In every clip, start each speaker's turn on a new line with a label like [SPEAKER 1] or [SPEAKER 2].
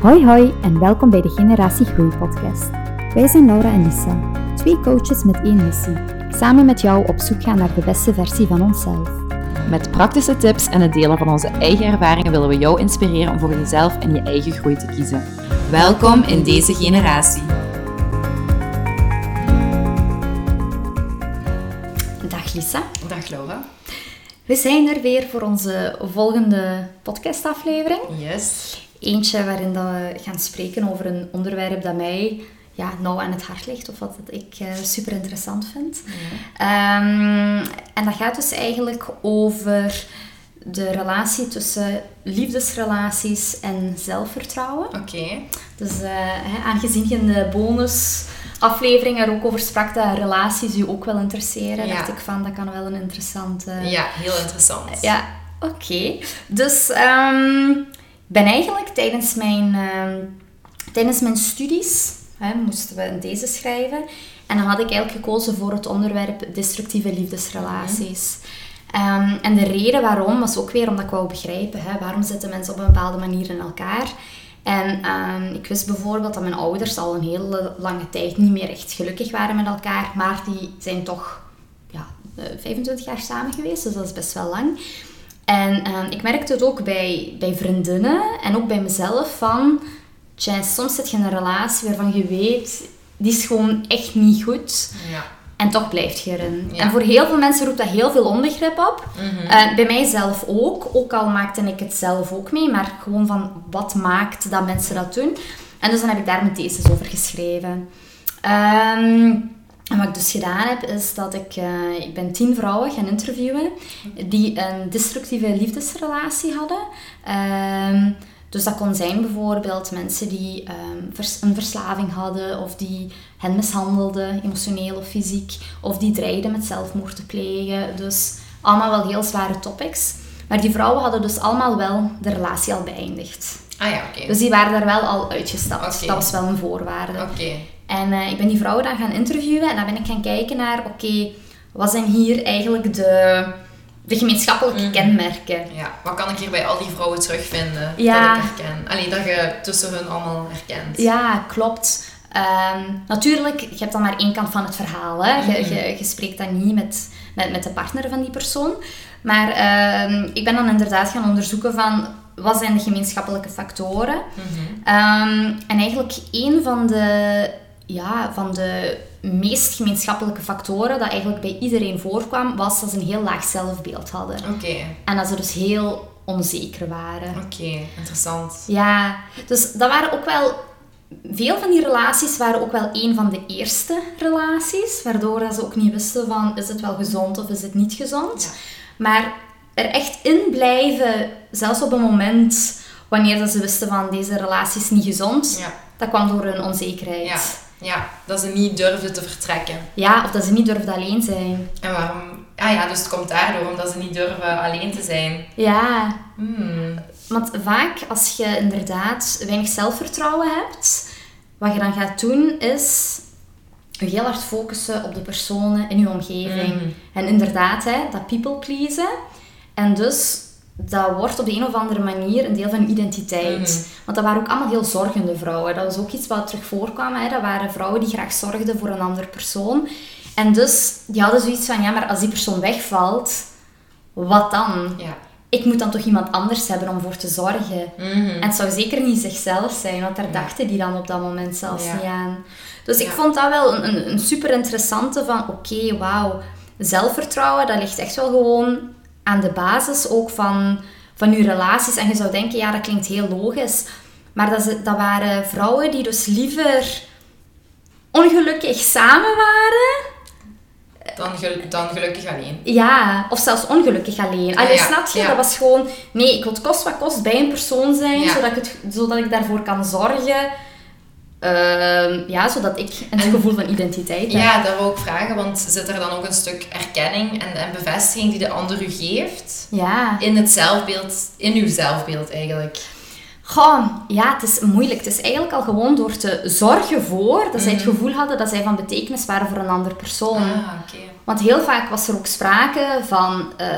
[SPEAKER 1] Hoi hoi en welkom bij de Generatie Groei podcast. Wij zijn Laura en Lisa, twee coaches met één missie. Samen met jou op zoek gaan naar de beste versie van onszelf.
[SPEAKER 2] Met praktische tips en het delen van onze eigen ervaringen willen we jou inspireren om voor jezelf en je eigen groei te kiezen. Welkom in deze generatie.
[SPEAKER 1] Dag Lisa.
[SPEAKER 2] Dag Laura.
[SPEAKER 1] We zijn er weer voor onze volgende podcastaflevering.
[SPEAKER 2] Yes.
[SPEAKER 1] Eentje waarin dat we gaan spreken over een onderwerp dat mij ja, nauw aan het hart ligt, of wat ik uh, super interessant vind. Ehm, en dat gaat dus eigenlijk over de relatie tussen liefdesrelaties en zelfvertrouwen.
[SPEAKER 2] Oké.
[SPEAKER 1] Dus uh, hè, aangezien je in de bonusaflevering er ook over sprak dat relaties u ook wel interesseren,
[SPEAKER 2] Ja.
[SPEAKER 1] dacht ik van dat kan wel een interessante...
[SPEAKER 2] Ja, heel interessant.
[SPEAKER 1] Ja, oké. Dus ehm, ben eigenlijk tijdens mijn, ehm, tijdens mijn studies, hè, moesten we een deze schrijven, en dan had ik eigenlijk gekozen voor het onderwerp destructieve liefdesrelaties. Ehm, en de reden waarom was ook weer omdat ik wou begrijpen, hè, waarom zitten mensen op een bepaalde manier in elkaar. En ehm, ik wist bijvoorbeeld dat mijn ouders al een hele lange tijd niet meer echt gelukkig waren met elkaar, maar die zijn toch ja, eh, 25 jaar samen geweest, dus dat is best wel lang. En ehm, ik merkte het ook bij, bij vriendinnen en ook bij mezelf van, tja, soms zit je in een relatie waarvan je weet, die is gewoon echt niet goed.
[SPEAKER 2] Ja.
[SPEAKER 1] En toch blijft je erin.
[SPEAKER 2] Ja.
[SPEAKER 1] En voor heel veel mensen roept dat heel veel onbegrip op.
[SPEAKER 2] Mhm.
[SPEAKER 1] Eh, bij mijzelf ook. Ook al maakte ik het zelf ook mee. Maar gewoon van wat maakt dat mensen dat doen. En dus dan heb ik daar mijn thesis over geschreven. Ehm, en wat ik dus gedaan heb, is dat ik... eh, ik ben tien vrouwen gaan interviewen die een destructieve liefdesrelatie hadden. Ehm, dus dat kon zijn bijvoorbeeld mensen die ehm, vers- een verslaving hadden of die hen mishandelden, emotioneel of fysiek, of die dreigden met zelfmoord te plegen. Dus allemaal wel heel zware topics. Maar die vrouwen hadden dus allemaal wel de relatie al beëindigd.
[SPEAKER 2] Ah ja, oké.
[SPEAKER 1] Dus die waren daar wel al uitgestapt. Dat was wel een voorwaarde.
[SPEAKER 2] Oké.
[SPEAKER 1] En eh, ik ben die vrouwen dan gaan interviewen en dan ben ik gaan kijken naar, oké, wat zijn hier eigenlijk de, de gemeenschappelijke
[SPEAKER 2] Mhm.
[SPEAKER 1] kenmerken?
[SPEAKER 2] Ja, wat kan ik hier bij al die vrouwen terugvinden
[SPEAKER 1] Ja.
[SPEAKER 2] dat ik herken? Alleen dat je tussen hun allemaal herkent.
[SPEAKER 1] Ja, klopt. Ehm, natuurlijk, je hebt dan maar één kant van het verhaal. Hè? Je,
[SPEAKER 2] Mhm.
[SPEAKER 1] je, je spreekt dan niet met, met, met de partner van die persoon. Maar ehm, ik ben dan inderdaad gaan onderzoeken van wat zijn de gemeenschappelijke factoren.
[SPEAKER 2] Mhm.
[SPEAKER 1] Ehm, en eigenlijk een van de, ja, van de meest gemeenschappelijke factoren dat eigenlijk bij iedereen voorkwam, was dat ze een heel laag zelfbeeld hadden.
[SPEAKER 2] Oké.
[SPEAKER 1] En dat ze dus heel onzeker waren.
[SPEAKER 2] Oké, interessant.
[SPEAKER 1] Ja, dus dat waren ook wel... Veel van die relaties waren ook wel een van de eerste relaties, waardoor dat ze ook niet wisten van, is het wel gezond of is het niet gezond?
[SPEAKER 2] Ja.
[SPEAKER 1] Maar er echt in blijven, zelfs op een moment wanneer dat ze wisten van, deze relatie is niet gezond,
[SPEAKER 2] Ja.
[SPEAKER 1] dat kwam door hun onzekerheid.
[SPEAKER 2] Ja. Ja, dat ze niet durfden te vertrekken.
[SPEAKER 1] Ja, of dat ze niet durfden alleen zijn.
[SPEAKER 2] En waarom? Ah ja, dus het komt daardoor, omdat ze niet durven alleen te zijn.
[SPEAKER 1] Ja,
[SPEAKER 2] Hmm.
[SPEAKER 1] Want vaak als je inderdaad weinig zelfvertrouwen hebt, wat je dan gaat doen is je heel hard focussen op de personen in je omgeving.
[SPEAKER 2] Mhm.
[SPEAKER 1] En inderdaad, hè, dat people pleasen. En dus dat wordt op de een of andere manier een deel van je identiteit.
[SPEAKER 2] Mhm.
[SPEAKER 1] Want dat waren ook allemaal heel zorgende vrouwen. Dat was ook iets wat terug voorkwam. Hè. Dat waren vrouwen die graag zorgden voor een andere persoon. En dus die hadden zoiets van, ja, maar als die persoon wegvalt, wat dan?
[SPEAKER 2] Ja.
[SPEAKER 1] ik moet dan toch iemand anders hebben om voor te zorgen.
[SPEAKER 2] Mhm.
[SPEAKER 1] En het zou zeker niet zichzelf zijn, want daar dachten die dan op dat moment zelfs
[SPEAKER 2] Ja.
[SPEAKER 1] niet aan. Dus ik vond dat wel een, een, een super interessante van, oké, wauw, zelfvertrouwen, dat ligt echt wel gewoon aan de basis ook van, van je relaties. En je zou denken, ja, dat klinkt heel logisch. Maar dat, ze- dat waren vrouwen die dus liever ongelukkig samen waren
[SPEAKER 2] Dan, gel- dan gelukkig alleen.
[SPEAKER 1] ja, of zelfs ongelukkig alleen. Allee,
[SPEAKER 2] ja,
[SPEAKER 1] snap je?
[SPEAKER 2] ja.
[SPEAKER 1] Dat was gewoon... Nee, ik wil het kost wat kost bij een persoon zijn,
[SPEAKER 2] Ja.
[SPEAKER 1] zodat, ik het, zodat ik daarvoor kan zorgen. Ehm, ja, zodat ik een
[SPEAKER 2] En-
[SPEAKER 1] gevoel van identiteit heb.
[SPEAKER 2] Ja, dat wil ik vragen, want zit er dan ook een stuk erkenning en, en bevestiging die de ander u geeft?
[SPEAKER 1] Ja.
[SPEAKER 2] In het zelfbeeld, in uw zelfbeeld eigenlijk.
[SPEAKER 1] Goh, ja, het is moeilijk. Het is eigenlijk al gewoon door te zorgen voor dat zij het
[SPEAKER 2] Mhm.
[SPEAKER 1] gevoel hadden dat zij van betekenis waren voor een andere persoon.
[SPEAKER 2] Ah.
[SPEAKER 1] Want heel vaak was er ook sprake van, eh,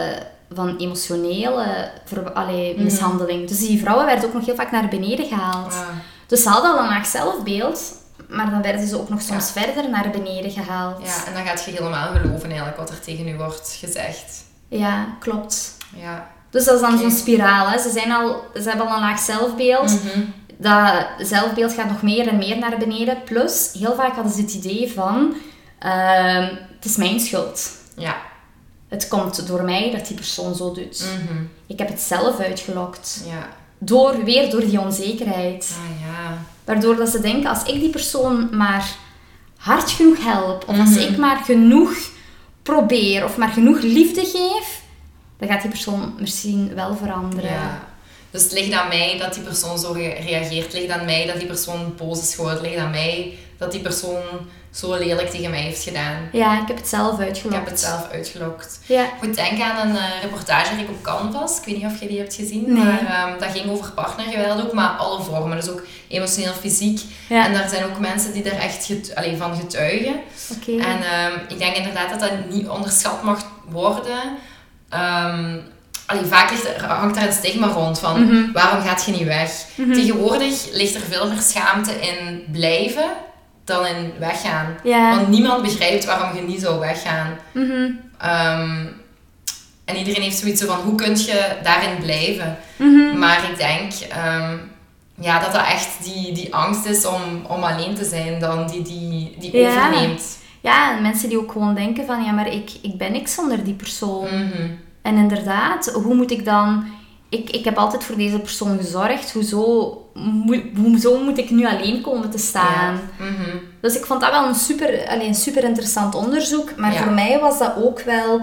[SPEAKER 1] van emotionele allee,
[SPEAKER 3] Mhm.
[SPEAKER 1] mishandeling. Dus die vrouwen werden ook nog heel vaak naar beneden gehaald.
[SPEAKER 3] Ah,
[SPEAKER 1] Dus ze hadden al een laag zelfbeeld, maar dan werden ze ook nog soms verder naar beneden gehaald.
[SPEAKER 3] ja, en dan gaat je helemaal geloven eigenlijk wat er tegen u wordt gezegd.
[SPEAKER 1] Ja, klopt.
[SPEAKER 3] Ja.
[SPEAKER 1] Dus dat is dan zo'n spiraal. Hè. Ze, zijn al, ze hebben al een laag zelfbeeld.
[SPEAKER 3] Mhm.
[SPEAKER 1] Dat zelfbeeld gaat nog meer en meer naar beneden. Plus, heel vaak hadden ze het idee van... ehm, het is mijn schuld.
[SPEAKER 3] Ja.
[SPEAKER 1] Het komt door mij dat die persoon zo doet.
[SPEAKER 3] Mhm.
[SPEAKER 1] Ik heb het zelf uitgelokt.
[SPEAKER 3] Ja.
[SPEAKER 1] Door, weer door die onzekerheid.
[SPEAKER 3] Ah ja.
[SPEAKER 1] Waardoor dat ze denken, als ik die persoon maar hard genoeg help, of als
[SPEAKER 3] Mhm.
[SPEAKER 1] ik maar genoeg probeer, of maar genoeg liefde geef, dan gaat die persoon misschien wel veranderen.
[SPEAKER 3] Ja. Dus het ligt aan mij dat die persoon zo ge- reageert. Het ligt aan mij dat die persoon boos is geworden. Het ligt aan mij dat die persoon zo lelijk tegen mij heeft gedaan.
[SPEAKER 1] Ja, ik heb het zelf
[SPEAKER 3] Ik
[SPEAKER 1] uitgelokt.
[SPEAKER 3] heb het zelf uitgelokt.
[SPEAKER 1] Ja.
[SPEAKER 3] Ik moet denken aan een eh, reportage die ik op Canvas. Ik weet niet of je die hebt gezien.
[SPEAKER 1] Nee.
[SPEAKER 3] Maar ehm, dat ging over partnergeweld ook, maar alle vormen. Dus ook emotioneel, fysiek.
[SPEAKER 1] Ja.
[SPEAKER 3] En daar zijn ook mensen die er echt get, allee, van getuigen.
[SPEAKER 1] Oké.
[SPEAKER 3] En ehm, ik denk inderdaad dat dat niet onderschat mag worden. Ehm, allee, vaak ligt er, hangt daar een stigma rond van
[SPEAKER 1] Mhm.
[SPEAKER 3] waarom gaat je niet weg? Tegenwoordig ligt er veel meer schaamte in blijven dan in weggaan. Want niemand begrijpt waarom je niet zou weggaan.
[SPEAKER 1] Mhm.
[SPEAKER 3] Ehm, en iedereen heeft zoiets van hoe kun je daarin blijven?
[SPEAKER 1] Mhm.
[SPEAKER 3] Maar ik denk ehm, ja, dat dat echt die, die angst is om, om alleen te zijn dan die, die, die overneemt.
[SPEAKER 1] Ja, en mensen die ook gewoon denken van, ja, maar ik, ik ben niks zonder die persoon.
[SPEAKER 3] Mhm.
[SPEAKER 1] En inderdaad, hoe moet ik dan... Ik, ik heb altijd voor deze persoon gezorgd. Hoezo, moet, hoezo moet ik nu alleen komen te staan?
[SPEAKER 3] Ja. Mhm.
[SPEAKER 1] Dus ik vond dat wel een super, allee, een super interessant onderzoek. Maar
[SPEAKER 3] Ja.
[SPEAKER 1] voor mij was dat ook wel...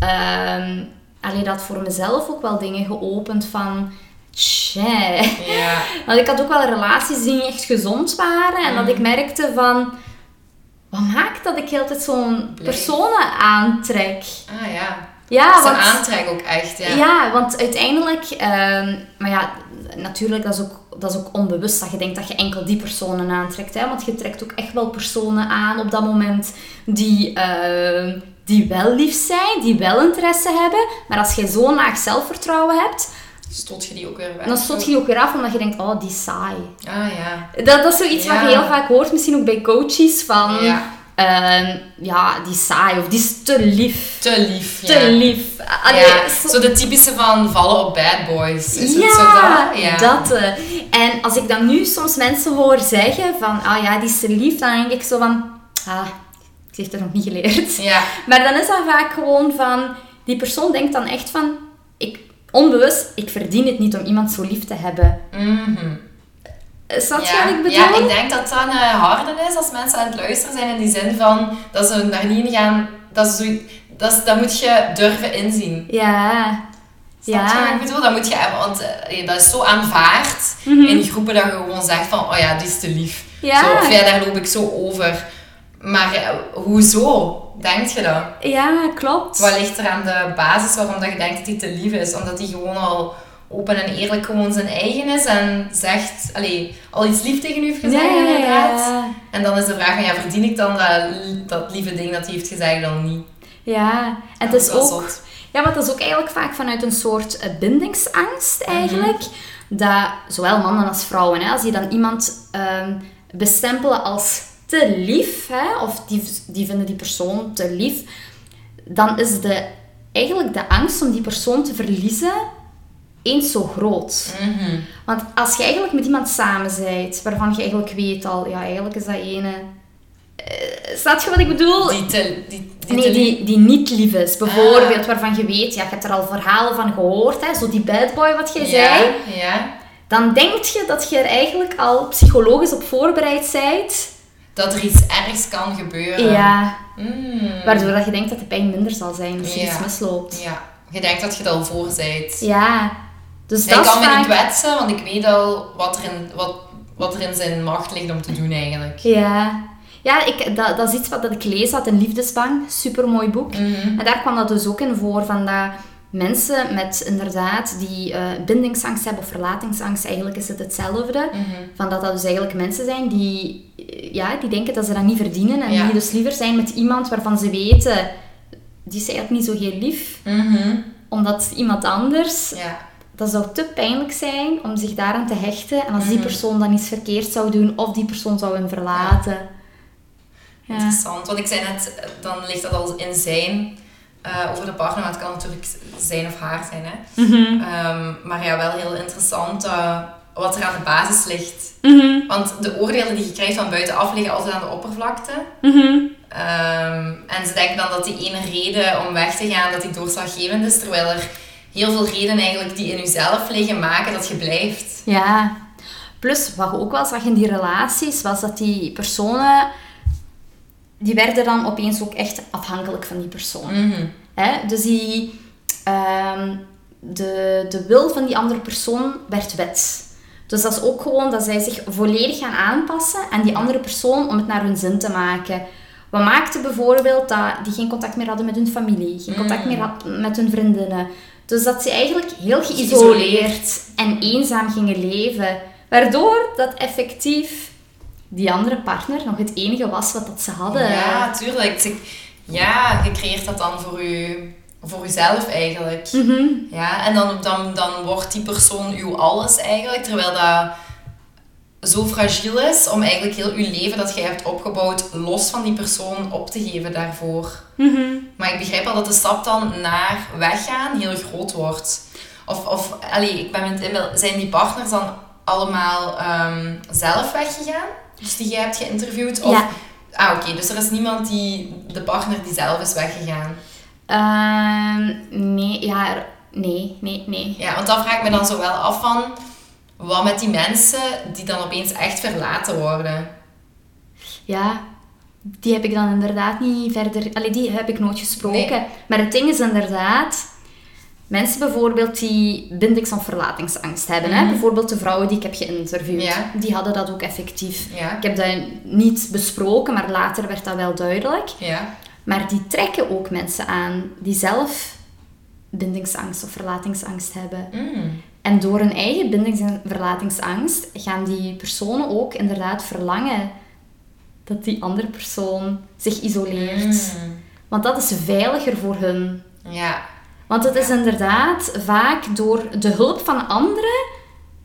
[SPEAKER 1] ehm allee, dat voor mezelf ook wel dingen geopend van... Tja.
[SPEAKER 3] Ja.
[SPEAKER 1] Want ik had ook wel relaties die niet echt gezond waren. En
[SPEAKER 3] Mhm.
[SPEAKER 1] dat ik merkte van... Wat maakt dat ik altijd zo'n personen aantrek?
[SPEAKER 3] Ah ja.
[SPEAKER 1] Ja, want...
[SPEAKER 3] ook echt, ja.
[SPEAKER 1] Ja, want uiteindelijk, ehm, maar ja, natuurlijk, dat is, ook, dat is ook onbewust dat je denkt dat je enkel die personen aantrekt. Hè? Want je trekt ook echt wel personen aan op dat moment die, ehm, die wel lief zijn, die wel interesse hebben. Maar als je zo'n laag zelfvertrouwen hebt,
[SPEAKER 3] Stoot je die ook weer weg?
[SPEAKER 1] dan stoot je die ook weer af omdat je denkt, oh, die is saai.
[SPEAKER 3] Ah ja.
[SPEAKER 1] Dat, dat is zoiets wat je heel vaak hoort, misschien ook bij coaches, van
[SPEAKER 3] Ja.
[SPEAKER 1] Ehm, ja, die is saai of die is te lief.
[SPEAKER 3] Te lief, ja.
[SPEAKER 1] Te lief. Allee,
[SPEAKER 3] ja.
[SPEAKER 1] zo-
[SPEAKER 3] Zo de typische van vallen op bad boys. Is het
[SPEAKER 1] ja,
[SPEAKER 3] zo dat? Ja.
[SPEAKER 1] dat. eh. En als ik dan nu soms mensen hoor zeggen van, ah ja, die is te lief, dan denk ik zo van, ah, ik heb het nog niet geleerd.
[SPEAKER 3] Ja.
[SPEAKER 1] Maar dan is dat vaak gewoon van, die persoon denkt dan echt van, ik, onbewust, ik verdien het niet om iemand zo lief te hebben.
[SPEAKER 3] Mhm.
[SPEAKER 1] Is dat
[SPEAKER 3] ja.
[SPEAKER 1] wat ik bedoel?
[SPEAKER 3] Ja, ik denk dat dat een harde is als mensen aan het luisteren zijn in die zin van dat ze daar niet in gaan. Dat, zo, dat, is- dat moet je durven inzien.
[SPEAKER 1] Ja.
[SPEAKER 3] Snap je
[SPEAKER 1] Ja.
[SPEAKER 3] wat ik bedoel? Dat moet je want eh, dat is zo aanvaard
[SPEAKER 1] Mhm.
[SPEAKER 3] in groepen dat je gewoon zegt van, oh ja, die is te lief.
[SPEAKER 1] Ja.
[SPEAKER 3] Zo, of ja, daar loop ik zo over. Maar eh, hoezo denk je dat?
[SPEAKER 1] Ja, klopt.
[SPEAKER 3] Wat ligt er aan de basis waarom dat je denkt dat hij te lief is? Omdat hij gewoon al open en eerlijk gewoon zijn eigen is en zegt, allee, al iets lief tegen u heeft gezegd
[SPEAKER 1] Ja,
[SPEAKER 3] inderdaad.
[SPEAKER 1] ja.
[SPEAKER 3] En dan is de vraag van, ja, verdien ik dan dat, dat lieve ding dat hij heeft gezegd dan niet?
[SPEAKER 1] Ja, en het is ook...
[SPEAKER 3] zot.
[SPEAKER 1] Ja, want dat is ook eigenlijk vaak vanuit een soort eh, bindingsangst eigenlijk. Dat zowel mannen als vrouwen, hè, als die dan iemand ehm, bestempelen als te lief, hè, of die, die vinden die persoon te lief, dan is de, eigenlijk de angst om die persoon te verliezen eens zo groot.
[SPEAKER 3] Mhm.
[SPEAKER 1] Want als je eigenlijk met iemand samen bent, waarvan je eigenlijk weet al, ja, eigenlijk is dat ene... Uh, staat je wat ik bedoel?
[SPEAKER 3] Die te, die, die
[SPEAKER 1] Nee, die, die niet lief is. Bijvoorbeeld,
[SPEAKER 3] Ah.
[SPEAKER 1] waarvan je weet, ja, je hebt er al verhalen van gehoord, hè, zo die bad boy wat je
[SPEAKER 3] ja,
[SPEAKER 1] zei.
[SPEAKER 3] ja.
[SPEAKER 1] Dan denk je dat je er eigenlijk al psychologisch op voorbereid bent.
[SPEAKER 3] Dat er iets ergs kan gebeuren.
[SPEAKER 1] Ja,
[SPEAKER 3] Mm.
[SPEAKER 1] waardoor dat je denkt dat de pijn minder zal zijn als
[SPEAKER 3] Ja.
[SPEAKER 1] iets misloopt.
[SPEAKER 3] Ja. Je denkt dat je er al voor bent.
[SPEAKER 1] Ja, dus
[SPEAKER 3] ik
[SPEAKER 1] dat
[SPEAKER 3] kan me
[SPEAKER 1] vaak...
[SPEAKER 3] niet kwetsen, want ik weet al wat er, in, wat, wat er in zijn macht ligt om te doen eigenlijk.
[SPEAKER 1] Ja, ja ik, dat, dat is iets wat dat ik lees uit een liefdesbang. Supermooi boek.
[SPEAKER 3] Mhm.
[SPEAKER 1] En daar kwam dat dus ook in voor, van dat mensen met inderdaad die eh, bindingsangst hebben of verlatingsangst, eigenlijk is het hetzelfde.
[SPEAKER 3] Mhm.
[SPEAKER 1] Van dat dat dus eigenlijk mensen zijn die, ja, die denken dat ze dat niet verdienen en
[SPEAKER 3] Ja.
[SPEAKER 1] die dus liever zijn met iemand waarvan ze weten, die is eigenlijk niet zo heel lief,
[SPEAKER 3] Mhm.
[SPEAKER 1] omdat iemand anders,
[SPEAKER 3] Ja.
[SPEAKER 1] Dat zou te pijnlijk zijn om zich daaraan te hechten. En als
[SPEAKER 3] Mhm.
[SPEAKER 1] die persoon dan iets verkeerd zou doen, of die persoon zou hem verlaten. Ja.
[SPEAKER 3] Interessant. Want ik zei net, dan ligt dat al in zijn eh, over de partner, maar het kan natuurlijk zijn of haar zijn. Hè?
[SPEAKER 1] Mhm.
[SPEAKER 3] Ehm, maar ja, wel heel interessant eh, wat er aan de basis ligt.
[SPEAKER 1] Mhm.
[SPEAKER 3] Want de oordelen die je krijgt van buitenaf liggen altijd aan de oppervlakte.
[SPEAKER 1] Mhm.
[SPEAKER 3] Ehm, en ze denken dan dat die ene reden om weg te gaan, dat die doorslaggevend is. Terwijl er heel veel redenen eigenlijk die in jezelf liggen, maken dat je blijft.
[SPEAKER 1] Ja. Plus, wat ook wel zag in die relaties, was dat die personen... Die werden dan opeens ook echt afhankelijk van die persoon.
[SPEAKER 3] Mhm.
[SPEAKER 1] Hè? Dus die, ehm, de, de wil van die andere persoon werd wet. Dus dat is ook gewoon dat zij zich volledig gaan aanpassen aan die andere persoon om het naar hun zin te maken. Wat maakte bijvoorbeeld dat die geen contact meer hadden met hun familie, geen contact meer hadden met hun vriendinnen. Dus dat ze eigenlijk heel geïsoleerd en eenzaam gingen leven. Waardoor dat effectief die andere partner nog het enige was wat dat ze hadden.
[SPEAKER 3] Ja, tuurlijk. Ja, je creëert dat dan voor, je, voor jezelf eigenlijk.
[SPEAKER 1] Mhm.
[SPEAKER 3] Ja, en dan, dan, dan wordt die persoon uw alles eigenlijk, terwijl dat zo fragiel is om eigenlijk heel je leven dat jij hebt opgebouwd los van die persoon op te geven daarvoor.
[SPEAKER 1] Mhm.
[SPEAKER 3] Maar ik begrijp al dat de stap dan naar weggaan heel groot wordt. Of, of allee, ik ben met inbeeld, zijn die partners dan allemaal ehm, zelf weggegaan? Dus die jij hebt geïnterviewd? Of,
[SPEAKER 1] Ja.
[SPEAKER 3] Ah, oké. Dus er is niemand die, de partner die zelf is weggegaan.
[SPEAKER 1] Ehm, nee, ja, nee, nee, nee.
[SPEAKER 3] Ja, want dan vraag ik me dan zo wel af van... Wat met die mensen die dan opeens echt verlaten worden?
[SPEAKER 1] Ja, die heb ik dan inderdaad niet verder... Allee, die heb ik nooit gesproken.
[SPEAKER 3] Nee.
[SPEAKER 1] Maar het ding is inderdaad... Mensen bijvoorbeeld die bindings- of verlatingsangst hebben. hè?
[SPEAKER 3] Mhm.
[SPEAKER 1] Bijvoorbeeld de vrouwen die ik heb geïnterviewd.
[SPEAKER 3] Ja.
[SPEAKER 1] Die hadden dat ook effectief.
[SPEAKER 3] Ja.
[SPEAKER 1] Ik heb dat niet besproken, maar later werd dat wel duidelijk.
[SPEAKER 3] Ja.
[SPEAKER 1] Maar die trekken ook mensen aan die zelf bindingsangst of verlatingsangst hebben.
[SPEAKER 3] Mm.
[SPEAKER 1] En door hun eigen bindings- en verlatingsangst gaan die personen ook inderdaad verlangen dat die andere persoon zich isoleert.
[SPEAKER 3] Mm.
[SPEAKER 1] Want dat is veiliger voor hun.
[SPEAKER 3] Ja.
[SPEAKER 1] Want het is inderdaad vaak door de hulp van anderen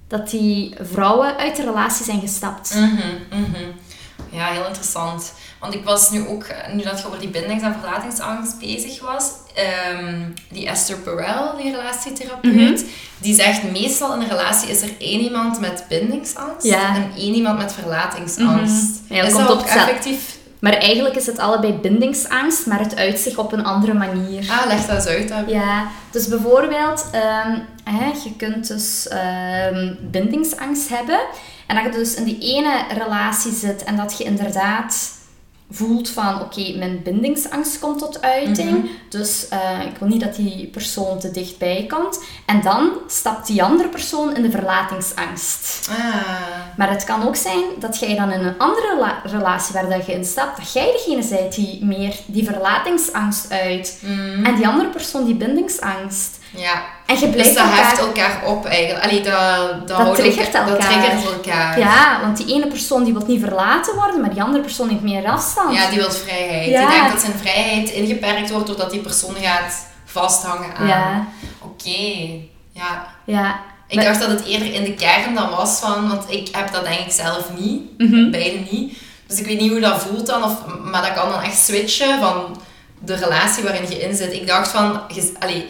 [SPEAKER 1] dat die vrouwen uit de relatie zijn gestapt.
[SPEAKER 3] Mhm, mhm. Ja, heel interessant. Want ik was nu ook, eh, nu dat je over die bindings- en verlatingsangst bezig was, ehm, die Esther Perel, die relatietherapeut, die zegt meestal in een relatie is er één iemand met bindingsangst
[SPEAKER 1] Ja.
[SPEAKER 3] en één iemand met verlatingsangst.
[SPEAKER 1] Mhm. Ja, dat
[SPEAKER 3] is
[SPEAKER 1] komt
[SPEAKER 3] dat
[SPEAKER 1] op
[SPEAKER 3] effectief?
[SPEAKER 1] Maar eigenlijk is het allebei bindingsangst, maar het uit zich op een andere manier.
[SPEAKER 3] Ah, leg dat eens uit.
[SPEAKER 1] Ja, dus bijvoorbeeld, ehm, hè, je kunt dus ehm, bindingsangst hebben. En dat je dus in die ene relatie zit en dat je inderdaad voelt van, oké, mijn bindingsangst komt tot uiting. Dus eh, ik wil niet dat die persoon te dichtbij komt. En dan stapt die andere persoon in de verlatingsangst.
[SPEAKER 3] Ah,
[SPEAKER 1] Maar het kan ook zijn dat jij dan in een andere rela- relatie waar dat je in stapt, dat jij degene bent die meer die verlatingsangst uit.
[SPEAKER 3] mm,
[SPEAKER 1] En die andere persoon die bindingsangst.
[SPEAKER 3] Ja.
[SPEAKER 1] En je blijft
[SPEAKER 3] Dus dat
[SPEAKER 1] elkaar...
[SPEAKER 3] heft elkaar op eigenlijk. Allee, dat, dat, houdt
[SPEAKER 1] triggert
[SPEAKER 3] elkaar- Dat
[SPEAKER 1] elkaar.
[SPEAKER 3] triggert elkaar.
[SPEAKER 1] Ja, want die ene persoon die wil niet verlaten worden, maar die andere persoon heeft meer afstand.
[SPEAKER 3] Ja, die wil vrijheid.
[SPEAKER 1] Ja.
[SPEAKER 3] Die denkt dat zijn vrijheid ingeperkt wordt doordat die persoon gaat vasthangen aan.
[SPEAKER 1] Ja.
[SPEAKER 3] Oké, ja.
[SPEAKER 1] Ja.
[SPEAKER 3] Ik
[SPEAKER 1] Maar-
[SPEAKER 3] dacht dat het eerder in de kern dan was van, want ik heb dat denk ik zelf niet,
[SPEAKER 1] Mhm.
[SPEAKER 3] beide niet. Dus ik weet niet hoe dat voelt dan, of, maar dat kan dan echt switchen van de relatie waarin je in zit. Ik dacht van, je, allee,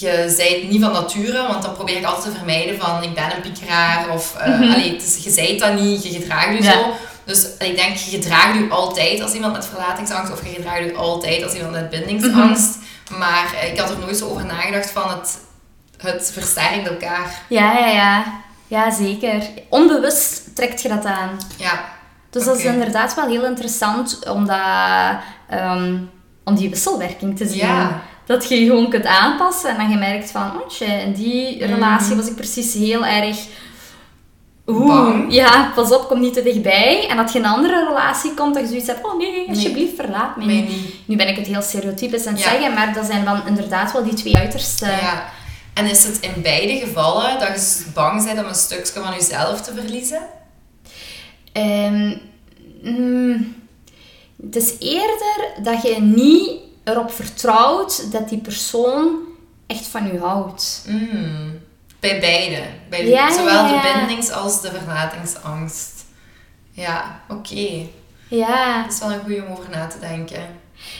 [SPEAKER 3] je zijt niet van nature, want dan probeer ik altijd te vermijden van ik ben een piekeraar of eh
[SPEAKER 1] Mhm.
[SPEAKER 3] allee, het is, je zijt dat niet, je gedraagt je
[SPEAKER 1] Ja.
[SPEAKER 3] zo. Dus allee, ik denk, je gedraagt je altijd als iemand met verlatingsangst of je gedraagt je altijd als iemand met bindingsangst.
[SPEAKER 1] Mhm.
[SPEAKER 3] Maar eh, ik had er nooit zo over nagedacht van het, het versterkt elkaar.
[SPEAKER 1] Ja, ja, ja. Ja, zeker. Onbewust trekt je dat aan.
[SPEAKER 3] Ja.
[SPEAKER 1] Dus dat is inderdaad wel heel interessant om, dat, ehm, om die wisselwerking te zien.
[SPEAKER 3] Ja.
[SPEAKER 1] Dat je je gewoon kunt aanpassen en dan je merkt van, oh tje, in die
[SPEAKER 3] Mhm.
[SPEAKER 1] relatie was ik precies heel erg... Oeh, ja, pas op, kom niet te dichtbij. En dat je in een andere relatie komt, dat je zoiets hebt, oh nee, alsjeblieft, verlaat me. Nu ben ik het heel stereotypisch aan het
[SPEAKER 3] Ja.
[SPEAKER 1] zeggen, maar dat zijn dan inderdaad wel die twee uitersten.
[SPEAKER 3] Ja. En is het in beide gevallen dat je bang bent om een stukje van jezelf te verliezen?
[SPEAKER 1] Ehm, mm, het is eerder dat je niet erop vertrouwt dat die persoon echt van u houdt.
[SPEAKER 3] Mm. Bij beide. Bij
[SPEAKER 1] Ja,
[SPEAKER 3] zowel
[SPEAKER 1] ja, ja.
[SPEAKER 3] de bindings- als de verlatingsangst. Ja, oké.
[SPEAKER 1] Ja.
[SPEAKER 3] Dat is wel een goede om over na te denken.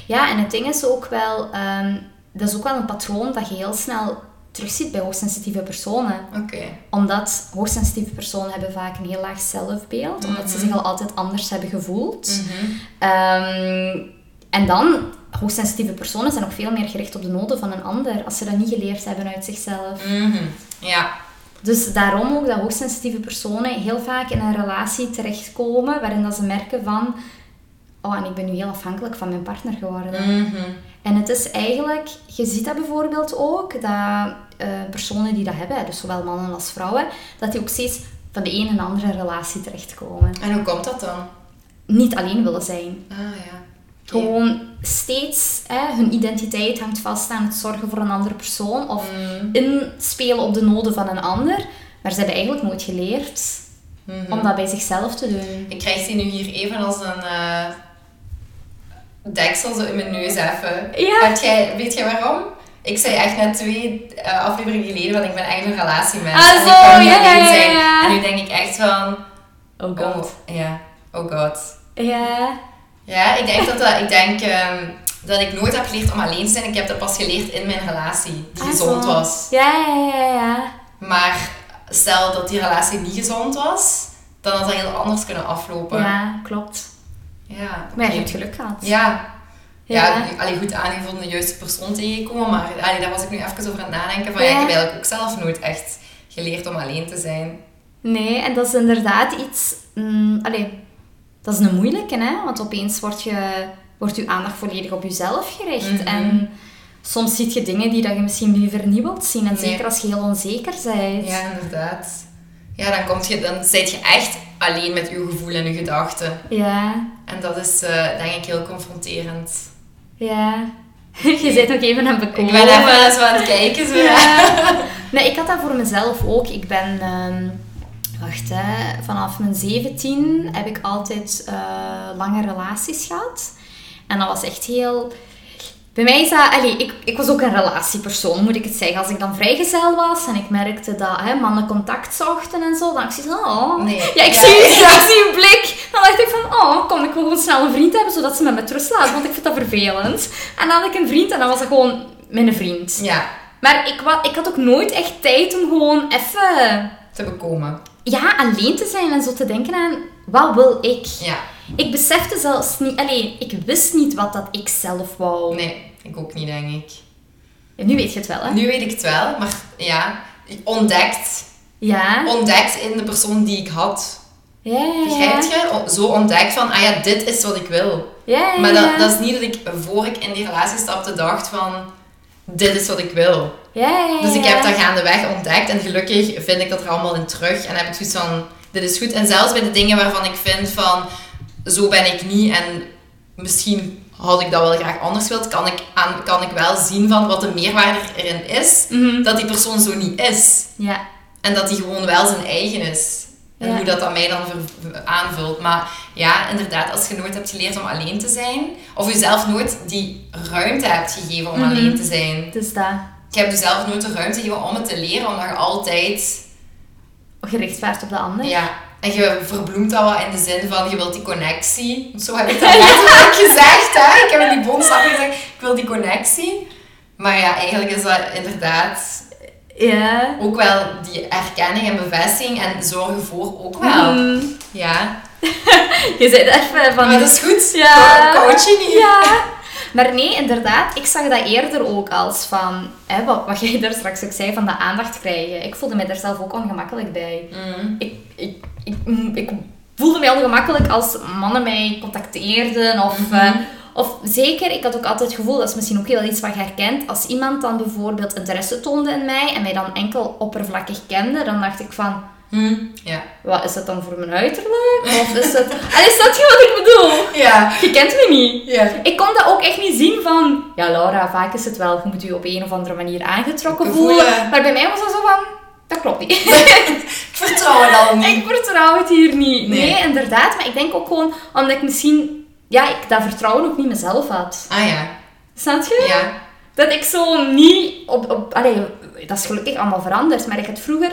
[SPEAKER 1] Ja, en het ding is ook wel, ehm, dat is ook wel een patroon dat je heel snel terugziet bij hoogsensitieve personen.
[SPEAKER 3] Oké.
[SPEAKER 1] Omdat hoogsensitieve personen hebben vaak een heel laag zelfbeeld, omdat ze
[SPEAKER 3] Mhm.
[SPEAKER 1] zich al altijd anders hebben gevoeld. Ehm, en dan, hoogsensitieve personen zijn ook veel meer gericht op de noden van een ander, als ze dat niet geleerd hebben uit zichzelf.
[SPEAKER 3] Mhm. Ja.
[SPEAKER 1] Dus daarom ook dat hoogsensitieve personen heel vaak in een relatie terechtkomen waarin dat ze merken van, oh, en ik ben nu heel afhankelijk van mijn partner geworden.
[SPEAKER 3] Mhm.
[SPEAKER 1] En het is eigenlijk, je ziet dat bijvoorbeeld ook, dat eh, personen die dat hebben, dus zowel mannen als vrouwen, dat die ook steeds van de een en andere relatie terechtkomen.
[SPEAKER 3] En hoe komt dat dan?
[SPEAKER 1] Niet alleen willen zijn.
[SPEAKER 3] Ah ja.
[SPEAKER 1] Gewoon steeds, hè, hun identiteit hangt vast aan het zorgen voor een andere persoon of
[SPEAKER 3] Mm.
[SPEAKER 1] inspelen op de noden van een ander. Maar ze hebben eigenlijk nooit geleerd
[SPEAKER 3] Mhm.
[SPEAKER 1] om dat bij zichzelf te doen.
[SPEAKER 3] Ik krijg die nu hier even als een eh, deksel zo in mijn neus even.
[SPEAKER 1] Ja.
[SPEAKER 3] Heb jij, weet jij waarom? Ik zei echt net twee eh, afleveringen geleden van ik ben echt een relatiemens.
[SPEAKER 1] Ah,
[SPEAKER 3] en
[SPEAKER 1] zo,
[SPEAKER 3] kan niet
[SPEAKER 1] ja,
[SPEAKER 3] alleen
[SPEAKER 1] ja, ja.
[SPEAKER 3] En nu denk ik echt van...
[SPEAKER 1] Oh
[SPEAKER 3] Oh, ja. Oh god.
[SPEAKER 1] Ja.
[SPEAKER 3] Ja, ik denk dat, dat ik denk ehm, dat ik nooit heb geleerd om alleen te zijn. Ik heb dat pas geleerd in mijn relatie, die
[SPEAKER 1] Ah,
[SPEAKER 3] gezond
[SPEAKER 1] zo.
[SPEAKER 3] was.
[SPEAKER 1] Ja, ja, ja, ja.
[SPEAKER 3] Maar stel dat die relatie niet gezond was, dan had dat heel anders kunnen aflopen.
[SPEAKER 1] Ja, klopt.
[SPEAKER 3] Ja,
[SPEAKER 1] Maar je hebt geluk gehad.
[SPEAKER 3] Ja. Ja,
[SPEAKER 1] Ja.
[SPEAKER 3] allee, goed aangevonden de juiste persoon tegenkomen, maar allee, daar was ik nu even over aan het nadenken van, ja.
[SPEAKER 1] Ja.
[SPEAKER 3] ik heb eigenlijk ook zelf nooit echt geleerd om alleen te zijn.
[SPEAKER 1] Nee, en dat is inderdaad iets... Mm, allee, dat is een moeilijke, hè? Want opeens wordt, je, wordt je aandacht volledig op jezelf gericht.
[SPEAKER 3] Mhm.
[SPEAKER 1] En soms zie je dingen die dat je misschien liever niet wilt zien. En
[SPEAKER 3] Nee.
[SPEAKER 1] zeker als je heel onzeker bent.
[SPEAKER 3] Ja, inderdaad. Ja, dan, komt je, dan zit je echt alleen met je gevoel en je gedachten.
[SPEAKER 1] Ja,
[SPEAKER 3] En dat is eh, denk ik heel confronterend.
[SPEAKER 1] ja. je bent nog even aan het
[SPEAKER 3] Ik
[SPEAKER 1] bekomen.
[SPEAKER 3] ben even zo aan het kijken. Zo.
[SPEAKER 1] Ja. Nee, ik had dat voor mezelf ook. Ik ben... ehm, wacht, hè. Vanaf mijn 17 heb ik altijd eh, lange relaties gehad. En dat was echt heel... Bij mij is dat... Allee, ik, ik was ook een relatiepersoon, moet ik het zeggen. Als ik dan vrijgezel was en ik merkte dat hè, mannen contact zochten en zo, dan dacht ik zo... Oh.
[SPEAKER 3] Nee.
[SPEAKER 1] Ja, ik,
[SPEAKER 3] Ja.
[SPEAKER 1] Zie, ik zie een blik. Dan dacht ik van, oh, kom, ik wil gewoon snel een vriend hebben, zodat ze me met rust laten, want ik vind dat vervelend. En dan had ik een vriend en dan was dat gewoon mijn vriend.
[SPEAKER 3] Ja,
[SPEAKER 1] Maar ik, ik had ook nooit echt tijd om gewoon even
[SPEAKER 3] te bekomen.
[SPEAKER 1] ja, alleen te zijn en zo te denken aan wat wil ik.
[SPEAKER 3] Ja,
[SPEAKER 1] Ik besefte zelfs niet, alleen ik wist niet wat dat ik zelf wou.
[SPEAKER 3] nee, ik ook niet, denk ik.
[SPEAKER 1] En nu weet je het wel, hè?
[SPEAKER 3] Nu weet ik het wel, maar ja, ontdekt.
[SPEAKER 1] Ja.
[SPEAKER 3] Ontdekt in de persoon die ik had.
[SPEAKER 1] Ja, ja,
[SPEAKER 3] Begrijp je? Zo ontdekt van, ah ja, dit is wat ik wil.
[SPEAKER 1] Ja, ja,
[SPEAKER 3] Maar dat, dat is niet dat ik, voor ik in die relatie stapte, dacht van, dit is wat ik wil.
[SPEAKER 1] Ja, ja,
[SPEAKER 3] Dus ik heb dat gaandeweg ontdekt en gelukkig vind ik dat er allemaal in terug. En heb ik zoiets van, dit is goed. En zelfs bij de dingen waarvan ik vind van, zo ben ik niet en misschien had ik dat wel graag anders wild, kan ik, aan, kan ik wel zien van wat de meerwaarde erin is,
[SPEAKER 1] Mhm.
[SPEAKER 3] dat die persoon zo niet is.
[SPEAKER 1] Ja.
[SPEAKER 3] En dat die gewoon wel zijn eigen is. En
[SPEAKER 1] Ja.
[SPEAKER 3] hoe dat aan mij dan aanvult. Maar ja, inderdaad, als je nooit hebt geleerd om alleen te zijn, of jezelf nooit die ruimte hebt gegeven om
[SPEAKER 1] Mhm.
[SPEAKER 3] alleen te zijn.
[SPEAKER 1] Dus dat.
[SPEAKER 3] Je hebt jezelf nooit de ruimte gegeven om het te leren, omdat je altijd...
[SPEAKER 1] Gericht waard op de ander.
[SPEAKER 3] Ja, en je verbloemt dat wel in de zin van, je wilt die connectie. Zo heb ik dat letterlijk gezegd, hè. Ik heb in die bondsaf gezegd, ik wil die connectie. Maar ja, eigenlijk is dat inderdaad
[SPEAKER 1] Ja.
[SPEAKER 3] ook wel die erkenning en bevestiging en zorgen voor ook wel.
[SPEAKER 1] Mhm.
[SPEAKER 3] Ja,
[SPEAKER 1] Je zei even van...
[SPEAKER 3] maar dat is goed.
[SPEAKER 1] Ja.
[SPEAKER 3] Co- Coaching hier.
[SPEAKER 1] Ja. Maar nee, inderdaad, ik zag dat eerder ook als van, hè, wat, wat jij daar straks ook zei, van de aandacht krijgen. Ik voelde mij daar zelf ook ongemakkelijk bij.
[SPEAKER 3] Mm.
[SPEAKER 1] Ik, ik, ik, ik voelde mij ongemakkelijk als mannen mij contacteerden of...
[SPEAKER 3] Mhm.
[SPEAKER 1] eh, of zeker, ik had ook altijd het gevoel, dat is misschien ook heel iets wat je herkent, als iemand dan bijvoorbeeld interesse toonde in mij en mij dan enkel oppervlakkig kende, dan dacht ik van,
[SPEAKER 3] Hm. Ja.
[SPEAKER 1] wat is dat dan voor mijn uiterlijk? Of is het... En is dat wat ik bedoel?
[SPEAKER 3] Ja.
[SPEAKER 1] Je kent me niet.
[SPEAKER 3] Ja.
[SPEAKER 1] Ik kon dat ook echt niet zien van... Ja, Laura, vaak is het wel... Je moet je op een of andere manier aangetrokken voelen.
[SPEAKER 3] Voelen.
[SPEAKER 1] Maar bij mij was dat zo van... Dat klopt niet.
[SPEAKER 3] Ik vertrouw het al niet.
[SPEAKER 1] ik vertrouw het hier niet.
[SPEAKER 3] Nee.
[SPEAKER 1] Nee. inderdaad. Maar ik denk ook gewoon... Omdat ik misschien... Ja, ik dat vertrouwen ook niet mezelf had.
[SPEAKER 3] Ah ja.
[SPEAKER 1] Snap je?
[SPEAKER 3] Ja.
[SPEAKER 1] Dat ik zo niet op... op allee, dat is gelukkig allemaal veranderd, maar ik had vroeger...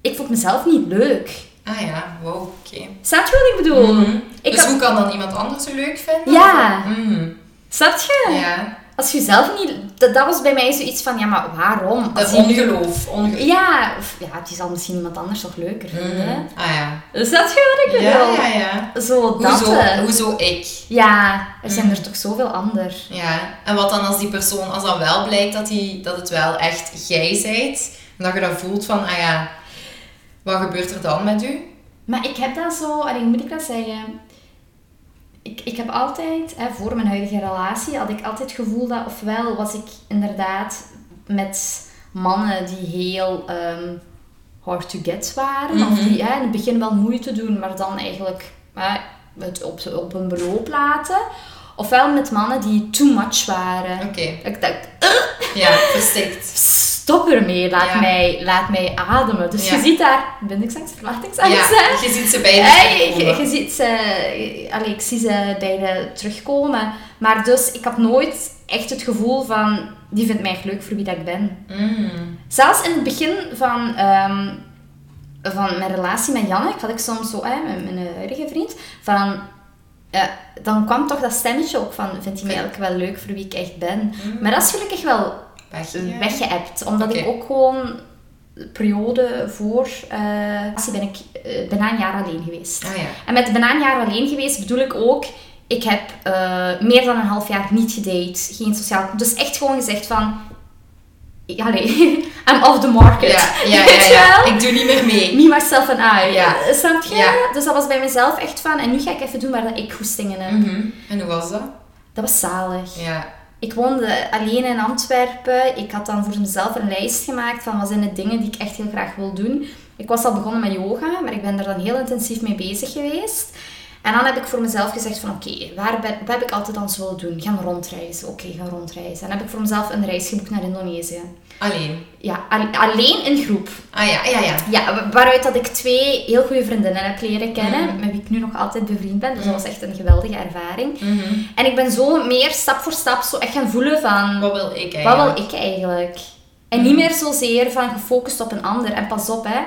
[SPEAKER 1] Ik vond mezelf niet leuk.
[SPEAKER 3] Ah ja, wow, oké.
[SPEAKER 1] Snap je wat ik bedoel?
[SPEAKER 3] Mhm.
[SPEAKER 1] Ik
[SPEAKER 3] dus
[SPEAKER 1] had-
[SPEAKER 3] hoe kan dan iemand anders je leuk vinden?
[SPEAKER 1] Ja.
[SPEAKER 3] Mhm.
[SPEAKER 1] Snap je?
[SPEAKER 3] Ja,
[SPEAKER 1] Als je zelf niet... Dat, dat was bij mij zoiets van, ja, maar waarom?
[SPEAKER 3] dat
[SPEAKER 1] Als
[SPEAKER 3] ongeloof. ongeloof.
[SPEAKER 1] Ja, of, ja, die zal misschien iemand anders nog leuker vinden.
[SPEAKER 3] Mhm. Ah ja.
[SPEAKER 1] Snap je wat ik
[SPEAKER 3] Ja,
[SPEAKER 1] bedoel?
[SPEAKER 3] ja, ja.
[SPEAKER 1] Zo dat.
[SPEAKER 3] Hoezo,
[SPEAKER 1] eh.
[SPEAKER 3] hoezo ik?
[SPEAKER 1] Ja, er zijn
[SPEAKER 3] Mhm.
[SPEAKER 1] er toch zoveel ander.
[SPEAKER 3] Ja, en wat dan als die persoon, als dan wel blijkt dat, die, dat het wel echt jij zijt, en dat je dat voelt van, ah ja, wat gebeurt er dan met u?
[SPEAKER 1] Maar ik heb dat zo, en hoe moet ik dat zeggen? Ik, ik heb altijd, hè, voor mijn huidige relatie, had ik altijd het gevoel dat, ofwel was ik inderdaad met mannen die heel ehm, hard to get waren, of
[SPEAKER 3] Mhm.
[SPEAKER 1] die hè, in het begin wel moeite doen, maar dan eigenlijk hè, het op, op een beloop laten. Ofwel met mannen die too much waren.
[SPEAKER 3] Oké,
[SPEAKER 1] Ik dacht,
[SPEAKER 3] ja, verstikt.
[SPEAKER 1] Stop ermee, laat,
[SPEAKER 3] Ja.
[SPEAKER 1] mij, laat mij ademen. Dus
[SPEAKER 3] Ja.
[SPEAKER 1] je ziet daar bindingsangst, verwachtingsangst.
[SPEAKER 3] Ja, je ziet ze bij
[SPEAKER 1] Hey, je, ziet ze, allee, ik zie ze beide terugkomen. Maar dus, ik had nooit echt het gevoel van, die vindt mij echt leuk voor wie dat ik ben.
[SPEAKER 3] Mm.
[SPEAKER 1] Zelfs in het begin van, ehm, van mijn relatie met Janneke had ik soms zo, hè, met mijn huidige vriend, van... ja, dan kwam toch dat stemmetje ook van, vindt hij mij eigenlijk wel leuk voor wie ik echt ben? Maar dat is gelukkig wel
[SPEAKER 3] Weg,
[SPEAKER 1] weggeëpt. Omdat ik ook gewoon de periode voor uh, ben ik eh, bijna een jaar alleen geweest.
[SPEAKER 3] Ah ja.
[SPEAKER 1] En met bijna een jaar alleen geweest bedoel ik ook, ik heb eh, meer dan een half jaar niet gedate, geen sociaal... Dus echt gewoon gezegd van, allee, I'm off the market.
[SPEAKER 3] Ja, ja, ja? Ik doe niet meer mee.
[SPEAKER 1] Me, myself en I.
[SPEAKER 3] Ja.
[SPEAKER 1] Snap je?
[SPEAKER 3] Ja.
[SPEAKER 1] Dus dat was bij mezelf echt van, en nu ga ik even doen waar ik goestingen heb.
[SPEAKER 3] Mhm. En hoe was dat?
[SPEAKER 1] Dat was zalig.
[SPEAKER 3] Ja.
[SPEAKER 1] Ik woonde alleen in Antwerpen. Ik had dan voor mezelf een lijst gemaakt van wat zijn de dingen die ik echt heel graag wil doen. Ik was al begonnen met yoga, maar ik ben er dan heel intensief mee bezig geweest. En dan heb ik voor mezelf gezegd van oké, waar ben, wat heb ik altijd dan zo doen? Gaan rondreizen. Oké, gaan rondreizen. En dan heb ik voor mezelf een reis geboekt naar Indonesië.
[SPEAKER 3] Alleen.
[SPEAKER 1] Ja, al- alleen in groep.
[SPEAKER 3] Ah ja, ja, ja.
[SPEAKER 1] Ja, wa- waaruit dat ik twee heel goede vriendinnen heb leren kennen,
[SPEAKER 3] Mhm.
[SPEAKER 1] met wie ik nu nog altijd bevriend ben. Dus dat was echt een geweldige ervaring.
[SPEAKER 3] Mhm.
[SPEAKER 1] En ik ben zo meer stap voor stap zo echt gaan voelen van...
[SPEAKER 3] Wat wil ik eigenlijk?
[SPEAKER 1] Wat wil ik eigenlijk? En niet meer zozeer van gefocust op een ander. En pas op, hè.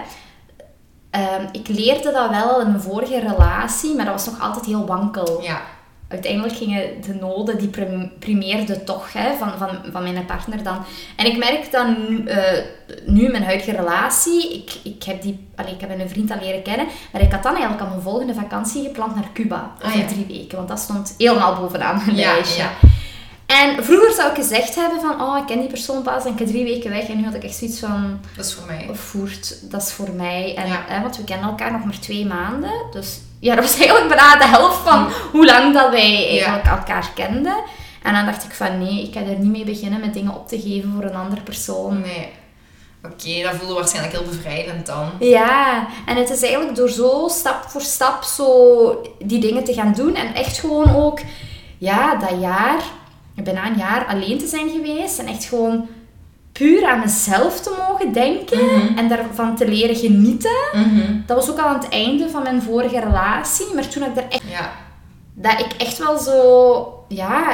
[SPEAKER 1] Ehm, ik leerde dat wel in mijn vorige relatie, maar dat was nog altijd heel wankel.
[SPEAKER 3] Ja.
[SPEAKER 1] Uiteindelijk gingen de noden, die prim- primeerden toch hè, van, van, van mijn partner dan. En ik merk dan nu, eh, nu in mijn huidige relatie, ik, ik, heb die, allee, ik heb een vriend al leren kennen, maar ik had dan eigenlijk al mijn volgende vakantie gepland naar Cuba.
[SPEAKER 3] Ah,
[SPEAKER 1] Over
[SPEAKER 3] ja.
[SPEAKER 1] drie weken, want dat stond helemaal bovenaan mijn
[SPEAKER 3] Ja,
[SPEAKER 1] lijstje.
[SPEAKER 3] ja.
[SPEAKER 1] En vroeger zou ik gezegd hebben van, oh, ik ken die persoon pas en ik heb drie weken weg. En nu had ik echt zoiets van,
[SPEAKER 3] Dat is voor mij.
[SPEAKER 1] voert, dat is voor mij. En,
[SPEAKER 3] Ja.
[SPEAKER 1] hè, want we kennen elkaar nog maar twee maanden. Dus ja, dat was eigenlijk bijna de helft van hoe lang dat wij eigenlijk elkaar kenden. En dan dacht ik van, nee, ik ga er niet mee beginnen met dingen op te geven voor een andere persoon.
[SPEAKER 3] Nee. Oké, dat voelde waarschijnlijk heel bevrijdend dan.
[SPEAKER 1] Ja, en het is eigenlijk door zo stap voor stap zo die dingen te gaan doen. En echt gewoon ook, ja, dat jaar, bijna een jaar alleen te zijn geweest. En echt gewoon puur aan mezelf te mogen denken.
[SPEAKER 3] Mhm.
[SPEAKER 1] En daarvan te leren genieten.
[SPEAKER 3] Mhm.
[SPEAKER 1] Dat was ook al aan het einde van mijn vorige relatie. Maar toen ik er echt,
[SPEAKER 3] Ja.
[SPEAKER 1] dat ik echt wel zo, ja,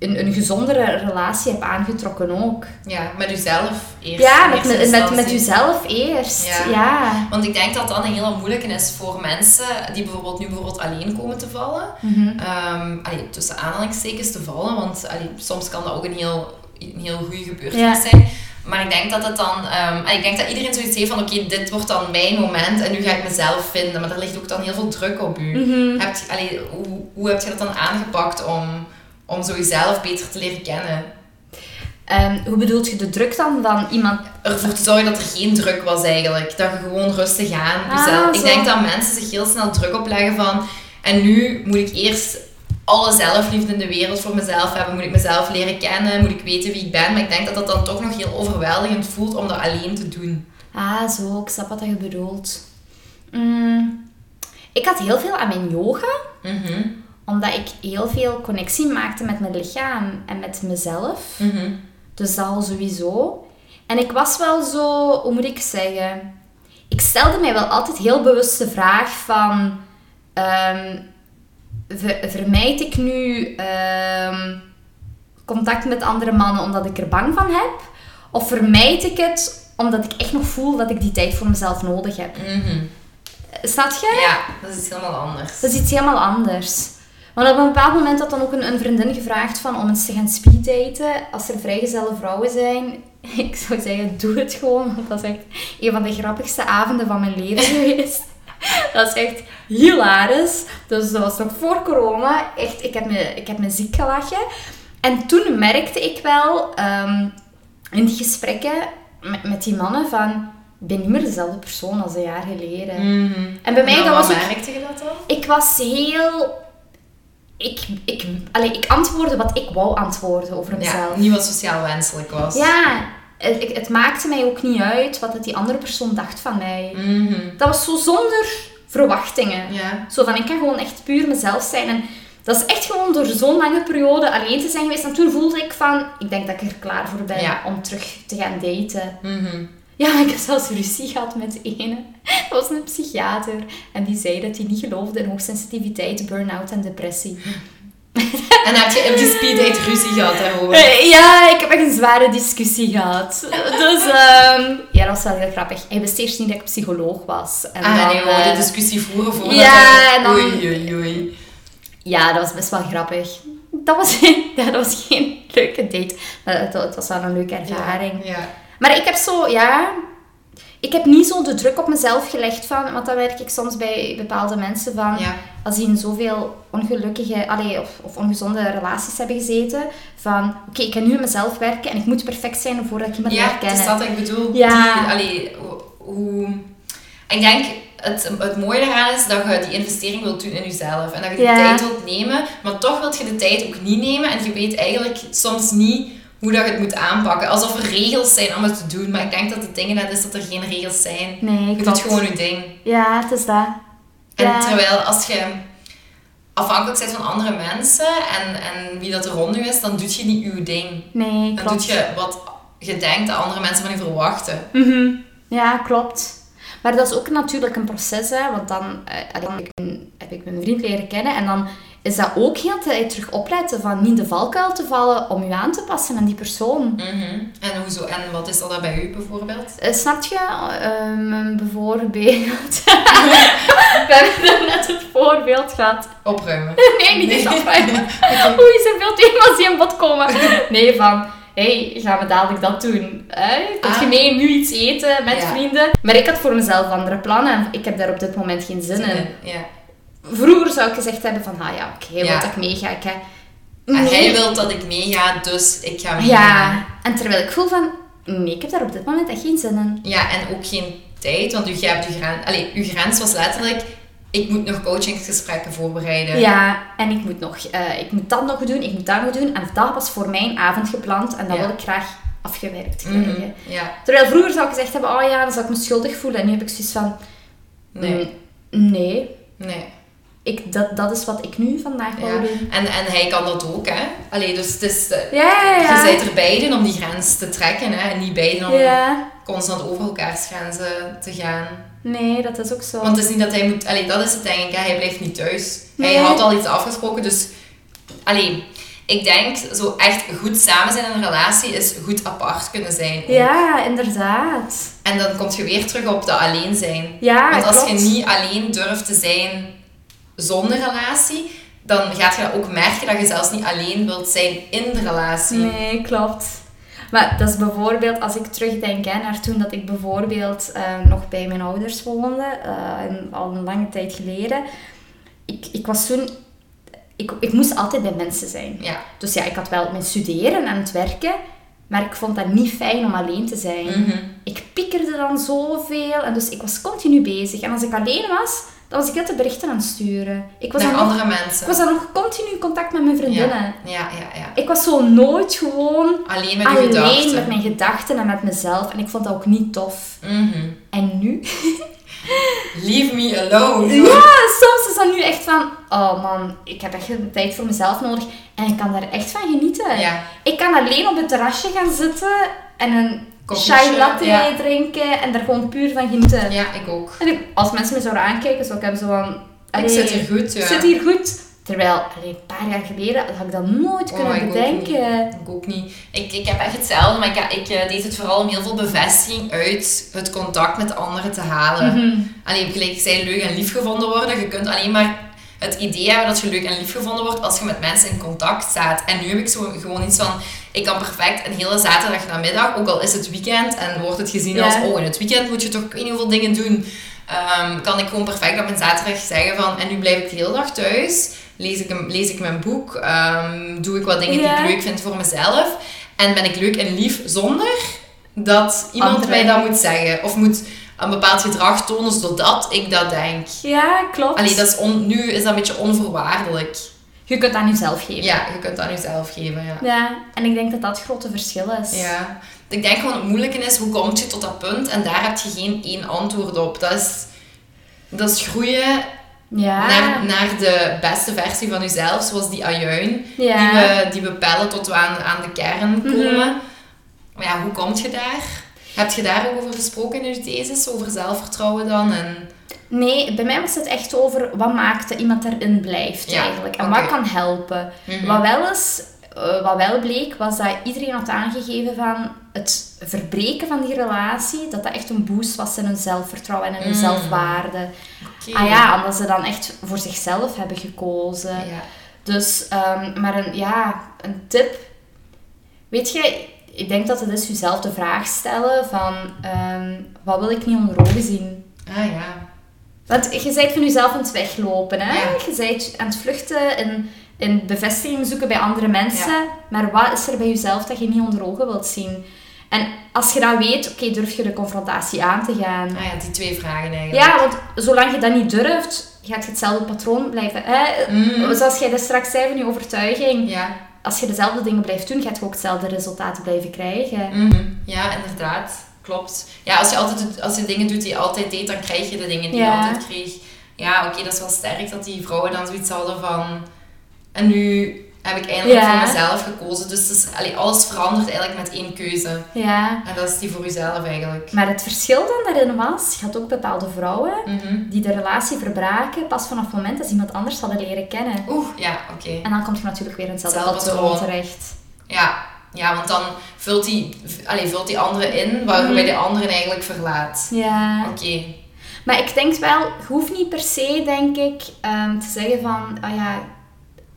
[SPEAKER 1] een, een gezondere relatie heb aangetrokken ook.
[SPEAKER 3] Ja, met uzelf eerst.
[SPEAKER 1] Ja, met, met, met, jezelf eerst.
[SPEAKER 3] Ja.
[SPEAKER 1] ja.
[SPEAKER 3] Want ik denk dat dat een hele moeilijke is voor mensen die bijvoorbeeld nu bijvoorbeeld alleen komen te vallen.
[SPEAKER 1] Mhm.
[SPEAKER 3] Ehm, allee, tussen aanhalingstekens te vallen, want allee, soms kan dat ook een heel, een heel goede gebeurtenis
[SPEAKER 1] Ja.
[SPEAKER 3] zijn. Maar ik denk dat het dan, allee, ik denk dat iedereen zoiets heeft van oké, dit wordt dan mijn moment en nu ga ik mezelf vinden. Maar daar ligt ook dan heel veel druk op u. Allee, hoe, hoe heb je dat dan aangepakt om, om zo jezelf beter te leren kennen?
[SPEAKER 1] Ehm, hoe bedoelt je de druk dan van iemand?
[SPEAKER 3] ervoor te zorgen dat er geen druk was eigenlijk. Dat je gewoon rustig aan
[SPEAKER 1] Ah,
[SPEAKER 3] jezelf... ik denk dat mensen zich heel snel druk opleggen van... En nu moet ik eerst alle zelfliefde in de wereld voor mezelf hebben. Moet ik mezelf leren kennen. Moet ik weten wie ik ben. Maar ik denk dat dat dan toch nog heel overweldigend voelt om dat alleen te doen.
[SPEAKER 1] Ah, zo, ik snap wat je bedoelt. Mm, ik had heel veel aan mijn yoga,
[SPEAKER 3] Mhm.
[SPEAKER 1] Omdat ik heel veel connectie maakte met mijn lichaam en met mezelf.
[SPEAKER 3] Mhm.
[SPEAKER 1] Dus dat al sowieso. En ik was wel zo, hoe moet ik zeggen? Ik stelde mij wel altijd heel bewust de vraag van... ehm, ver- vermijd ik nu ehm, contact met andere mannen omdat ik er bang van heb? Of vermijd ik het omdat ik echt nog voel dat ik die tijd voor mezelf nodig heb?
[SPEAKER 3] Mhm.
[SPEAKER 1] Snap je?
[SPEAKER 3] Ja, dat is iets helemaal anders.
[SPEAKER 1] Dat is iets helemaal anders. Want op een bepaald moment had dan ook een, een vriendin gevraagd van om eens te gaan speeddaten. Als er vrijgezelle vrouwen zijn, ik zou zeggen, doe het gewoon. Want dat is echt een van de grappigste avonden van mijn leven geweest. Dat is echt hilarisch. Dus dat was nog voor corona. Echt, ik heb me, ik heb me ziek gelachen. En toen merkte ik wel ehm, in die gesprekken met, met die mannen van... Ik ben niet meer dezelfde persoon als een jaar geleden.
[SPEAKER 3] Mhm.
[SPEAKER 1] En bij mij, dat was ook
[SPEAKER 3] merkte je dat dan?
[SPEAKER 1] ik was heel... Ik, ik, allee, ik antwoordde wat ik wou antwoorden over
[SPEAKER 3] Ja,
[SPEAKER 1] mezelf.
[SPEAKER 3] niet wat sociaal wenselijk was.
[SPEAKER 1] Ja, het, het- maakte mij ook niet uit wat het die andere persoon dacht van mij.
[SPEAKER 3] Mhm.
[SPEAKER 1] Dat was zo zonder verwachtingen.
[SPEAKER 3] Ja.
[SPEAKER 1] Zo van, ik kan gewoon echt puur mezelf zijn. En dat is echt gewoon door zo'n lange periode alleen te zijn geweest. En toen voelde ik van, ik denk dat ik er klaar voor ben
[SPEAKER 3] Ja.
[SPEAKER 1] om terug te gaan daten.
[SPEAKER 3] Mhm.
[SPEAKER 1] Ja, ik heb zelfs ruzie gehad met ene. Dat was een psychiater. En die zei dat hij niet geloofde in hoogsensitiviteit, burn-out en depressie.
[SPEAKER 3] En heb je op die speeddate ruzie gehad daarover?
[SPEAKER 1] Eh, Ja, ik heb echt een zware discussie gehad. Dus ehm, ja, dat was wel heel grappig. Hij wist eerst niet dat ik psycholoog was. En
[SPEAKER 3] Ah,
[SPEAKER 1] dan,
[SPEAKER 3] nee, we
[SPEAKER 1] eh,
[SPEAKER 3] de discussie voeren voor
[SPEAKER 1] Ja, en dan-
[SPEAKER 3] Oei, oei, oei.
[SPEAKER 1] Ja, dat was best wel grappig. Dat was, ja, dat was geen leuke date. Maar het, het was wel een leuke ervaring.
[SPEAKER 3] Ja.
[SPEAKER 1] Maar ik heb zo, ja... Ik heb niet zo de druk op mezelf gelegd van... Want dat merk ik soms bij bepaalde mensen van...
[SPEAKER 3] Ja.
[SPEAKER 1] Als die in zoveel ongelukkige allee, of, of ongezonde relaties hebben gezeten. Van, oké, ik kan nu aan mezelf werken en ik moet perfect zijn voordat ik iemand
[SPEAKER 3] Ja,
[SPEAKER 1] leer
[SPEAKER 3] het
[SPEAKER 1] kennen.
[SPEAKER 3] is dat ik bedoel.
[SPEAKER 1] Ja.
[SPEAKER 3] Die, allee, hoe-. Ik denk, het, het mooie daaraan is dat je die investering wilt doen in jezelf. En dat je die
[SPEAKER 1] Ja.
[SPEAKER 3] tijd wilt nemen. Maar toch wilt je de tijd ook niet nemen. En je weet eigenlijk soms niet hoe dat je het moet aanpakken. Alsof er regels zijn om het te doen. Maar ik denk dat het ding net is dat er geen regels zijn.
[SPEAKER 1] Nee,
[SPEAKER 3] Je doet gewoon je ding.
[SPEAKER 1] Ja, het is dat.
[SPEAKER 3] En
[SPEAKER 1] Ja.
[SPEAKER 3] terwijl als je afhankelijk bent van andere mensen en, en wie dat er rond je is, dan doe je niet je ding.
[SPEAKER 1] Nee,
[SPEAKER 3] Dan
[SPEAKER 1] klopt.
[SPEAKER 3] doe je wat je denkt dat andere mensen van je verwachten.
[SPEAKER 1] Mhm. Ja, klopt. Maar dat is ook natuurlijk een proces, hè, want dan, eh, dan heb, ik mijn, heb ik mijn vriend leren kennen en dan is dat ook heel de tijd terug opletten van niet in de valkuil te vallen om je aan te passen aan die persoon.
[SPEAKER 3] Mhm. En, hoezo, en wat is dat bij u bijvoorbeeld?
[SPEAKER 1] Eh, snap je? Ehm, bijvoorbeeld... We hebben er net het voorbeeld gehad.
[SPEAKER 3] Opruimen.
[SPEAKER 1] Nee, niet eens afvragen. Oei, zoveel thema's die aan bod komen. Nee, van... hey, gaan we dadelijk dat doen? Hè? Kun je
[SPEAKER 3] Ah.
[SPEAKER 1] mee nu iets eten met
[SPEAKER 3] Ja.
[SPEAKER 1] vrienden? Maar ik had voor mezelf andere plannen en ik heb daar op dit moment geen zin in.
[SPEAKER 3] Ja.
[SPEAKER 1] Vroeger zou ik gezegd hebben van, ah ja, oké,
[SPEAKER 3] Ja.
[SPEAKER 1] wil dat ik meega. Ik Nee.
[SPEAKER 3] hij wil dat ik meega, dus ik ga mee.
[SPEAKER 1] Ja, en terwijl ik voel van, nee, ik heb daar op dit moment echt geen zin in.
[SPEAKER 3] Ja, en ook geen tijd, want u hebt uw grens... Allee, uw grens was letterlijk... Ik moet nog coachingsgesprekken voorbereiden.
[SPEAKER 1] Ja, en ik moet nog, eh, ik moet dat nog doen, ik moet dat nog doen. En dat was voor mijn avond gepland en dat
[SPEAKER 3] Ja.
[SPEAKER 1] wil ik graag afgewerkt
[SPEAKER 3] Mhm.
[SPEAKER 1] krijgen.
[SPEAKER 3] Ja.
[SPEAKER 1] Terwijl vroeger zou ik gezegd hebben, oh ja, dan zou ik me schuldig voelen. En nu heb ik zoiets van,
[SPEAKER 3] Nee.
[SPEAKER 1] mm, nee.
[SPEAKER 3] Nee.
[SPEAKER 1] Ik, dat, dat is wat ik nu vandaag wil
[SPEAKER 3] Ja.
[SPEAKER 1] doen.
[SPEAKER 3] En, en hij kan dat ook, hè. Allee, dus het is... eh,
[SPEAKER 1] Ja, ja, ja.
[SPEAKER 3] Je bent er beiden om die grens te trekken, hè. En niet beiden om constant over elkaars grenzen te gaan.
[SPEAKER 1] nee, dat is ook zo.
[SPEAKER 3] Want het is niet dat hij moet... Allee, dat is het denk ik, hè. Hij blijft niet thuis.
[SPEAKER 1] Nee.
[SPEAKER 3] Hij had al iets afgesproken, dus... Allee, ik denk, zo echt goed samen zijn in een relatie is goed apart kunnen zijn. ook.
[SPEAKER 1] Ja, inderdaad.
[SPEAKER 3] En dan kom je weer terug op dat alleen zijn.
[SPEAKER 1] Ja,
[SPEAKER 3] Want als
[SPEAKER 1] klopt.
[SPEAKER 3] je niet alleen durft te zijn zonder relatie, dan gaat je ook merken dat je zelfs niet alleen wilt zijn in de relatie.
[SPEAKER 1] Nee, klopt. Maar dat is bijvoorbeeld, als ik terugdenk hè, naar toen dat ik bijvoorbeeld eh, nog bij mijn ouders woonde, eh, en al een lange tijd geleden. Ik, ik was toen... Ik, ik moest altijd bij mensen zijn.
[SPEAKER 3] Ja.
[SPEAKER 1] Dus ja, ik had wel mijn studeren en het werken, maar ik vond dat niet fijn om alleen te zijn.
[SPEAKER 3] Mhm.
[SPEAKER 1] Ik piekerde dan zoveel en dus ik was continu bezig. En als ik alleen was, dan was ik net de berichten aan het sturen. Ik was,
[SPEAKER 3] Naar
[SPEAKER 1] dan nog,
[SPEAKER 3] andere
[SPEAKER 1] ik
[SPEAKER 3] mensen.
[SPEAKER 1] was dan nog continu in contact met mijn vriendinnen.
[SPEAKER 3] Ja, ja, ja. ja.
[SPEAKER 1] Ik was zo nooit gewoon
[SPEAKER 3] Alleen met
[SPEAKER 1] alleen
[SPEAKER 3] gedachten.
[SPEAKER 1] met mijn gedachten en met mezelf. En ik vond dat ook niet tof.
[SPEAKER 3] Mhm.
[SPEAKER 1] En nu?
[SPEAKER 3] Leave me alone.
[SPEAKER 1] Ja, soms is dat nu echt van... Oh man, ik heb echt een tijd voor mezelf nodig. En ik kan daar echt van genieten.
[SPEAKER 3] Ja.
[SPEAKER 1] Ik kan alleen op het terrasje gaan zitten en een chai latte
[SPEAKER 3] ja.
[SPEAKER 1] drinken. En daar gewoon puur van genieten.
[SPEAKER 3] Ja, ik ook.
[SPEAKER 1] En ik- als mensen me zouden aankijken, zou ik hebben zo van...
[SPEAKER 3] Ik zit hier goed, ja.
[SPEAKER 1] Ik zit hier goed. Terwijl, een paar jaar geleden had ik dat nooit
[SPEAKER 3] Oh,
[SPEAKER 1] kunnen
[SPEAKER 3] ik ook
[SPEAKER 1] bedenken.
[SPEAKER 3] Ik ook niet. Ik, ik heb echt hetzelfde, maar ik, ik eh, deed het vooral om heel veel bevestiging uit het contact met anderen te halen.
[SPEAKER 1] Mhm.
[SPEAKER 3] Alleen, gelijk ik zei, leuk en lief gevonden worden. Je kunt alleen maar het idee hebben dat je leuk en lief gevonden wordt als je met mensen in contact staat. En nu heb ik zo gewoon iets van, ik kan perfect een hele zaterdag namiddag, ook al is het weekend en wordt het gezien
[SPEAKER 1] Ja.
[SPEAKER 3] als, oh in het weekend moet je toch ik weet niet hoeveel dingen doen. ehm, kan ik gewoon perfect op mijn zaterdag zeggen van, en nu blijf ik de hele dag thuis. Lees ik, een, lees ik mijn boek, ehm, doe ik wat dingen
[SPEAKER 1] Ja.
[SPEAKER 3] die ik leuk vind voor mezelf. En ben ik leuk en lief zonder dat iemand mij dat moet zeggen. Of moet een bepaald gedrag tonen zodat ik dat denk.
[SPEAKER 1] Ja, klopt.
[SPEAKER 3] Allee, dat is on- nu is dat een beetje onvoorwaardelijk.
[SPEAKER 1] Je kunt dat aan jezelf geven.
[SPEAKER 3] Ja, je kunt dat aan jezelf geven, ja.
[SPEAKER 1] Ja, en ik denk dat dat het grote verschil is.
[SPEAKER 3] Ja. Ik denk gewoon het moeilijke is, hoe kom je tot dat punt? En daar heb je geen één antwoord op. Dat is, dat is groeien
[SPEAKER 1] Ja.
[SPEAKER 3] naar, naar de beste versie van jezelf, zoals die ajuin.
[SPEAKER 1] Ja.
[SPEAKER 3] Die, we, die we pellen tot we aan, aan de kern
[SPEAKER 1] Mhm.
[SPEAKER 3] komen. Maar ja, hoe kom je daar? Heb je daar ook over gesproken in je thesis? Over zelfvertrouwen dan? En...
[SPEAKER 1] Nee, bij mij was het echt over wat maakt dat iemand erin blijft
[SPEAKER 3] Ja,
[SPEAKER 1] eigenlijk. En wat kan helpen.
[SPEAKER 3] Mhm.
[SPEAKER 1] Wat, wel is, eh, wat wel bleek, was dat iedereen had aangegeven van het verbreken van die relatie, dat dat echt een boost was in hun zelfvertrouwen en in hun
[SPEAKER 3] Mm.
[SPEAKER 1] zelfwaarde. Ah ja, omdat ze dan echt voor zichzelf hebben gekozen.
[SPEAKER 3] Ja.
[SPEAKER 1] Dus, ehm, maar een, ja, een tip. Weet je, ik denk dat het is jezelf de vraag stellen van, ehm, wat wil ik niet onder ogen zien?
[SPEAKER 3] Ah ja.
[SPEAKER 1] Want je bent van jezelf aan het weglopen, hè?
[SPEAKER 3] Ja.
[SPEAKER 1] Je bent aan het vluchten en, en bevestiging zoeken bij andere mensen. Maar wat is er bij jezelf dat je niet onder ogen wilt zien? En als je dat weet, oké, durf je de confrontatie aan te gaan.
[SPEAKER 3] Ah ja, die twee vragen eigenlijk.
[SPEAKER 1] Ja, want zolang je dat niet durft, gaat je hetzelfde patroon blijven. Hè?
[SPEAKER 3] Mm.
[SPEAKER 1] Zoals jij dat straks zei van je overtuiging.
[SPEAKER 3] Ja.
[SPEAKER 1] Als je dezelfde dingen blijft doen, gaat je ook hetzelfde resultaten blijven krijgen.
[SPEAKER 3] Mhm. Ja, inderdaad. Klopt. Ja, als je, altijd, als je dingen doet die je altijd deed, dan krijg je de dingen die
[SPEAKER 1] Ja.
[SPEAKER 3] je altijd kreeg. Ja, oké, dat is wel sterk dat die vrouwen dan zoiets hadden van... En nu heb ik eindelijk
[SPEAKER 1] Ja.
[SPEAKER 3] voor mezelf gekozen. Dus allee, alles verandert eigenlijk met één keuze.
[SPEAKER 1] Ja.
[SPEAKER 3] En dat is die voor jezelf eigenlijk.
[SPEAKER 1] Maar het verschil dan daarin was, je had ook bepaalde vrouwen
[SPEAKER 3] Mhm.
[SPEAKER 1] die de relatie verbraken pas vanaf het moment dat ze iemand anders hadden leren kennen.
[SPEAKER 3] Oeh, ja, oké.
[SPEAKER 1] En dan kom je natuurlijk weer in hetzelfde patroon. terecht.
[SPEAKER 3] Ja. Ja, want dan vult die, allee, vult die andere in, waarbij
[SPEAKER 1] Mhm.
[SPEAKER 3] de andere eigenlijk verlaat.
[SPEAKER 1] Ja.
[SPEAKER 3] Oké.
[SPEAKER 1] Maar ik denk wel, je hoeft niet per se, denk ik, ehm, te zeggen van, ah ja,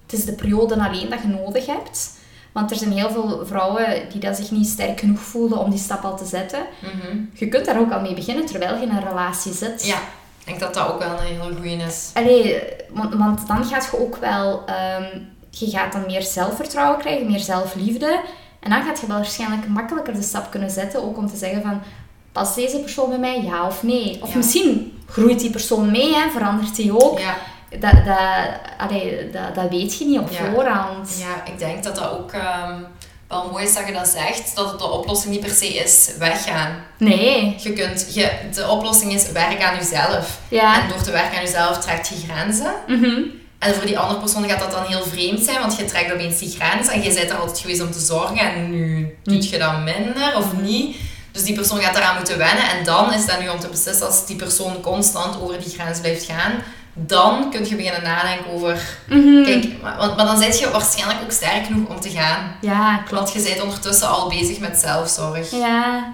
[SPEAKER 1] het is de periode alleen dat je nodig hebt. Want er zijn heel veel vrouwen die dat zich niet sterk genoeg voelen om die stap al te zetten.
[SPEAKER 3] Mhm.
[SPEAKER 1] Je kunt daar ook al mee beginnen terwijl je in een relatie zit.
[SPEAKER 3] Ja, ik denk dat dat ook wel een hele goeie is.
[SPEAKER 1] Allee, want, want dan gaat je ook wel... ehm, je gaat dan meer zelfvertrouwen krijgen, meer zelfliefde. En dan gaat je wel waarschijnlijk makkelijker de stap kunnen zetten, ook om te zeggen van... Past deze persoon bij mij, ja of nee? Of
[SPEAKER 3] Ja.
[SPEAKER 1] misschien groeit die persoon mee, hè, verandert die ook.
[SPEAKER 3] Ja,
[SPEAKER 1] Dat, dat, allee, dat, dat weet je niet op
[SPEAKER 3] Ja.
[SPEAKER 1] voorhand.
[SPEAKER 3] Ja, ik denk dat dat ook ehm, wel mooi is dat je dat zegt. Dat het de oplossing niet per se is weggaan.
[SPEAKER 1] Nee.
[SPEAKER 3] Je kunt, je, de oplossing is werk aan jezelf.
[SPEAKER 1] Ja.
[SPEAKER 3] En door te werken aan jezelf trekt je grenzen.
[SPEAKER 1] Mhm.
[SPEAKER 3] En voor die andere persoon gaat dat dan heel vreemd zijn, want je trekt opeens die grens en je bent er altijd geweest om te zorgen en nu doet je dat minder of niet. Dus die persoon gaat daaraan moeten wennen en dan is dat nu om te beslissen als die persoon constant over die grens blijft gaan, dan kun je beginnen nadenken over,
[SPEAKER 1] Mhm.
[SPEAKER 3] kijk, maar, want, maar dan ben je waarschijnlijk ook sterk genoeg om te gaan.
[SPEAKER 1] Ja, klopt.
[SPEAKER 3] Want je bent ondertussen al bezig met zelfzorg.
[SPEAKER 1] Ja,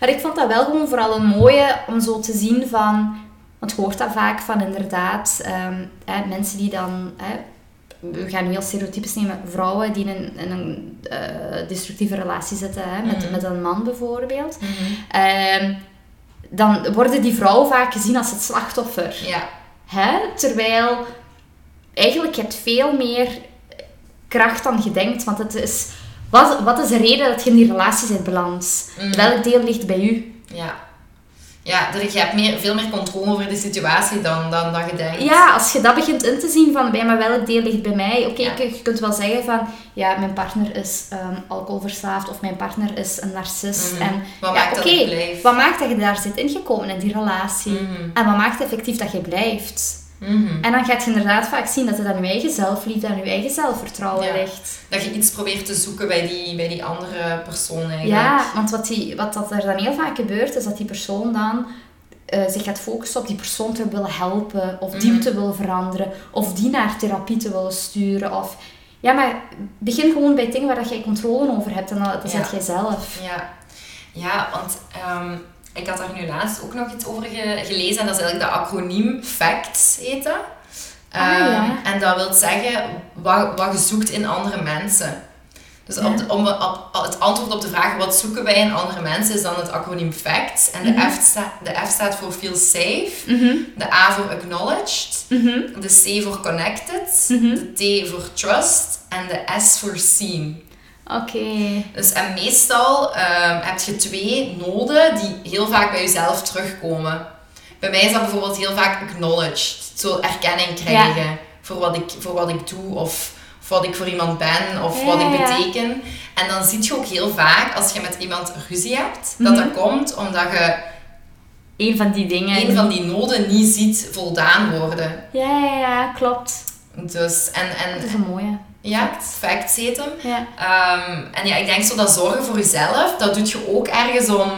[SPEAKER 1] maar ik vond dat wel gewoon vooral een mooie om zo te zien van... Want je hoort dat vaak van inderdaad ehm, hè, mensen die dan... Hè, we gaan nu heel stereotypes nemen. Vrouwen die in een, in een eh, destructieve relatie zitten hè, met,
[SPEAKER 3] Mhm.
[SPEAKER 1] met een man bijvoorbeeld. Ehm, dan worden die vrouwen vaak gezien als het slachtoffer.
[SPEAKER 3] Ja,
[SPEAKER 1] Hè? Terwijl eigenlijk je hebt veel meer kracht dan je denkt. Want het is, wat, wat is de reden dat je in die relatie bent beland?
[SPEAKER 3] Mm.
[SPEAKER 1] Welk deel ligt bij u?
[SPEAKER 3] ja. Ja, er- je hebt meer, veel meer controle over de situatie dan, dan dat je denkt.
[SPEAKER 1] Ja, als je dat begint in te zien van bij maar welk deel ligt bij mij. Oké,
[SPEAKER 3] Ja.
[SPEAKER 1] je, je kunt wel zeggen van ja, mijn partner is ehm, alcoholverslaafd of mijn partner is een narcist.
[SPEAKER 3] Mhm.
[SPEAKER 1] En
[SPEAKER 3] Wat
[SPEAKER 1] ja,
[SPEAKER 3] maakt dat blijf?
[SPEAKER 1] wat maakt dat je daar zit ingekomen in die relatie?
[SPEAKER 3] Mhm.
[SPEAKER 1] En wat maakt effectief dat je blijft?
[SPEAKER 3] Mhm.
[SPEAKER 1] En dan gaat je inderdaad vaak zien dat het aan je eigen zelfliefde en je eigen zelfvertrouwen
[SPEAKER 3] Ja.
[SPEAKER 1] ligt.
[SPEAKER 3] Dat je iets probeert te zoeken bij die, bij die andere persoon eigenlijk.
[SPEAKER 1] Ja, want wat, die, wat dat er dan heel vaak gebeurt, is dat die persoon dan eh, zich gaat focussen op die persoon te willen helpen, of die
[SPEAKER 3] Mhm.
[SPEAKER 1] te willen veranderen, of die naar therapie te willen sturen. Of... Ja, maar begin gewoon bij dingen waar dat jij controle over hebt en dat, dat
[SPEAKER 3] Ja.
[SPEAKER 1] zet jij zelf.
[SPEAKER 3] Ja, ja want ehm, ik had daar nu laatst ook nog iets over ge- gelezen. En dat is eigenlijk de acroniem FACTS heet dat.
[SPEAKER 1] Ah,
[SPEAKER 3] Ehm,
[SPEAKER 1] ja.
[SPEAKER 3] En dat wil zeggen wat, wat je zoekt in andere mensen. Dus
[SPEAKER 1] Ja.
[SPEAKER 3] op de- om, op- het antwoord op de vraag wat zoeken wij in andere mensen is dan het acroniem FACTS. En de,
[SPEAKER 1] Mhm.
[SPEAKER 3] F, sta, de F staat voor Feel Safe,
[SPEAKER 1] Mhm,
[SPEAKER 3] de A voor Acknowledged,
[SPEAKER 1] mhm,
[SPEAKER 3] de C voor Connected, de T voor Trust en de S voor Seen.
[SPEAKER 1] Oké.
[SPEAKER 3] Dus en meestal ehm, heb je twee noden die heel vaak bij jezelf terugkomen. Bij mij is dat bijvoorbeeld heel vaak acknowledged. Zo erkenning krijgen voor, wat ik, voor wat ik doe of, of wat ik voor iemand ben of
[SPEAKER 1] Ja,
[SPEAKER 3] wat ik
[SPEAKER 1] ja.
[SPEAKER 3] beteken. En dan zie je ook heel vaak als je met iemand ruzie hebt, dat
[SPEAKER 1] Mhm.
[SPEAKER 3] dat komt omdat je
[SPEAKER 1] Een van die dingen.
[SPEAKER 3] een van die noden niet ziet voldaan worden.
[SPEAKER 1] Ja, ja, ja, klopt.
[SPEAKER 3] Dus, en,
[SPEAKER 1] Dat is
[SPEAKER 3] en
[SPEAKER 1] een mooie.
[SPEAKER 3] Ja, hem.
[SPEAKER 1] Ja.
[SPEAKER 3] Ehm, en ja, ik denk zo dat zorgen voor jezelf, dat doet je ook ergens om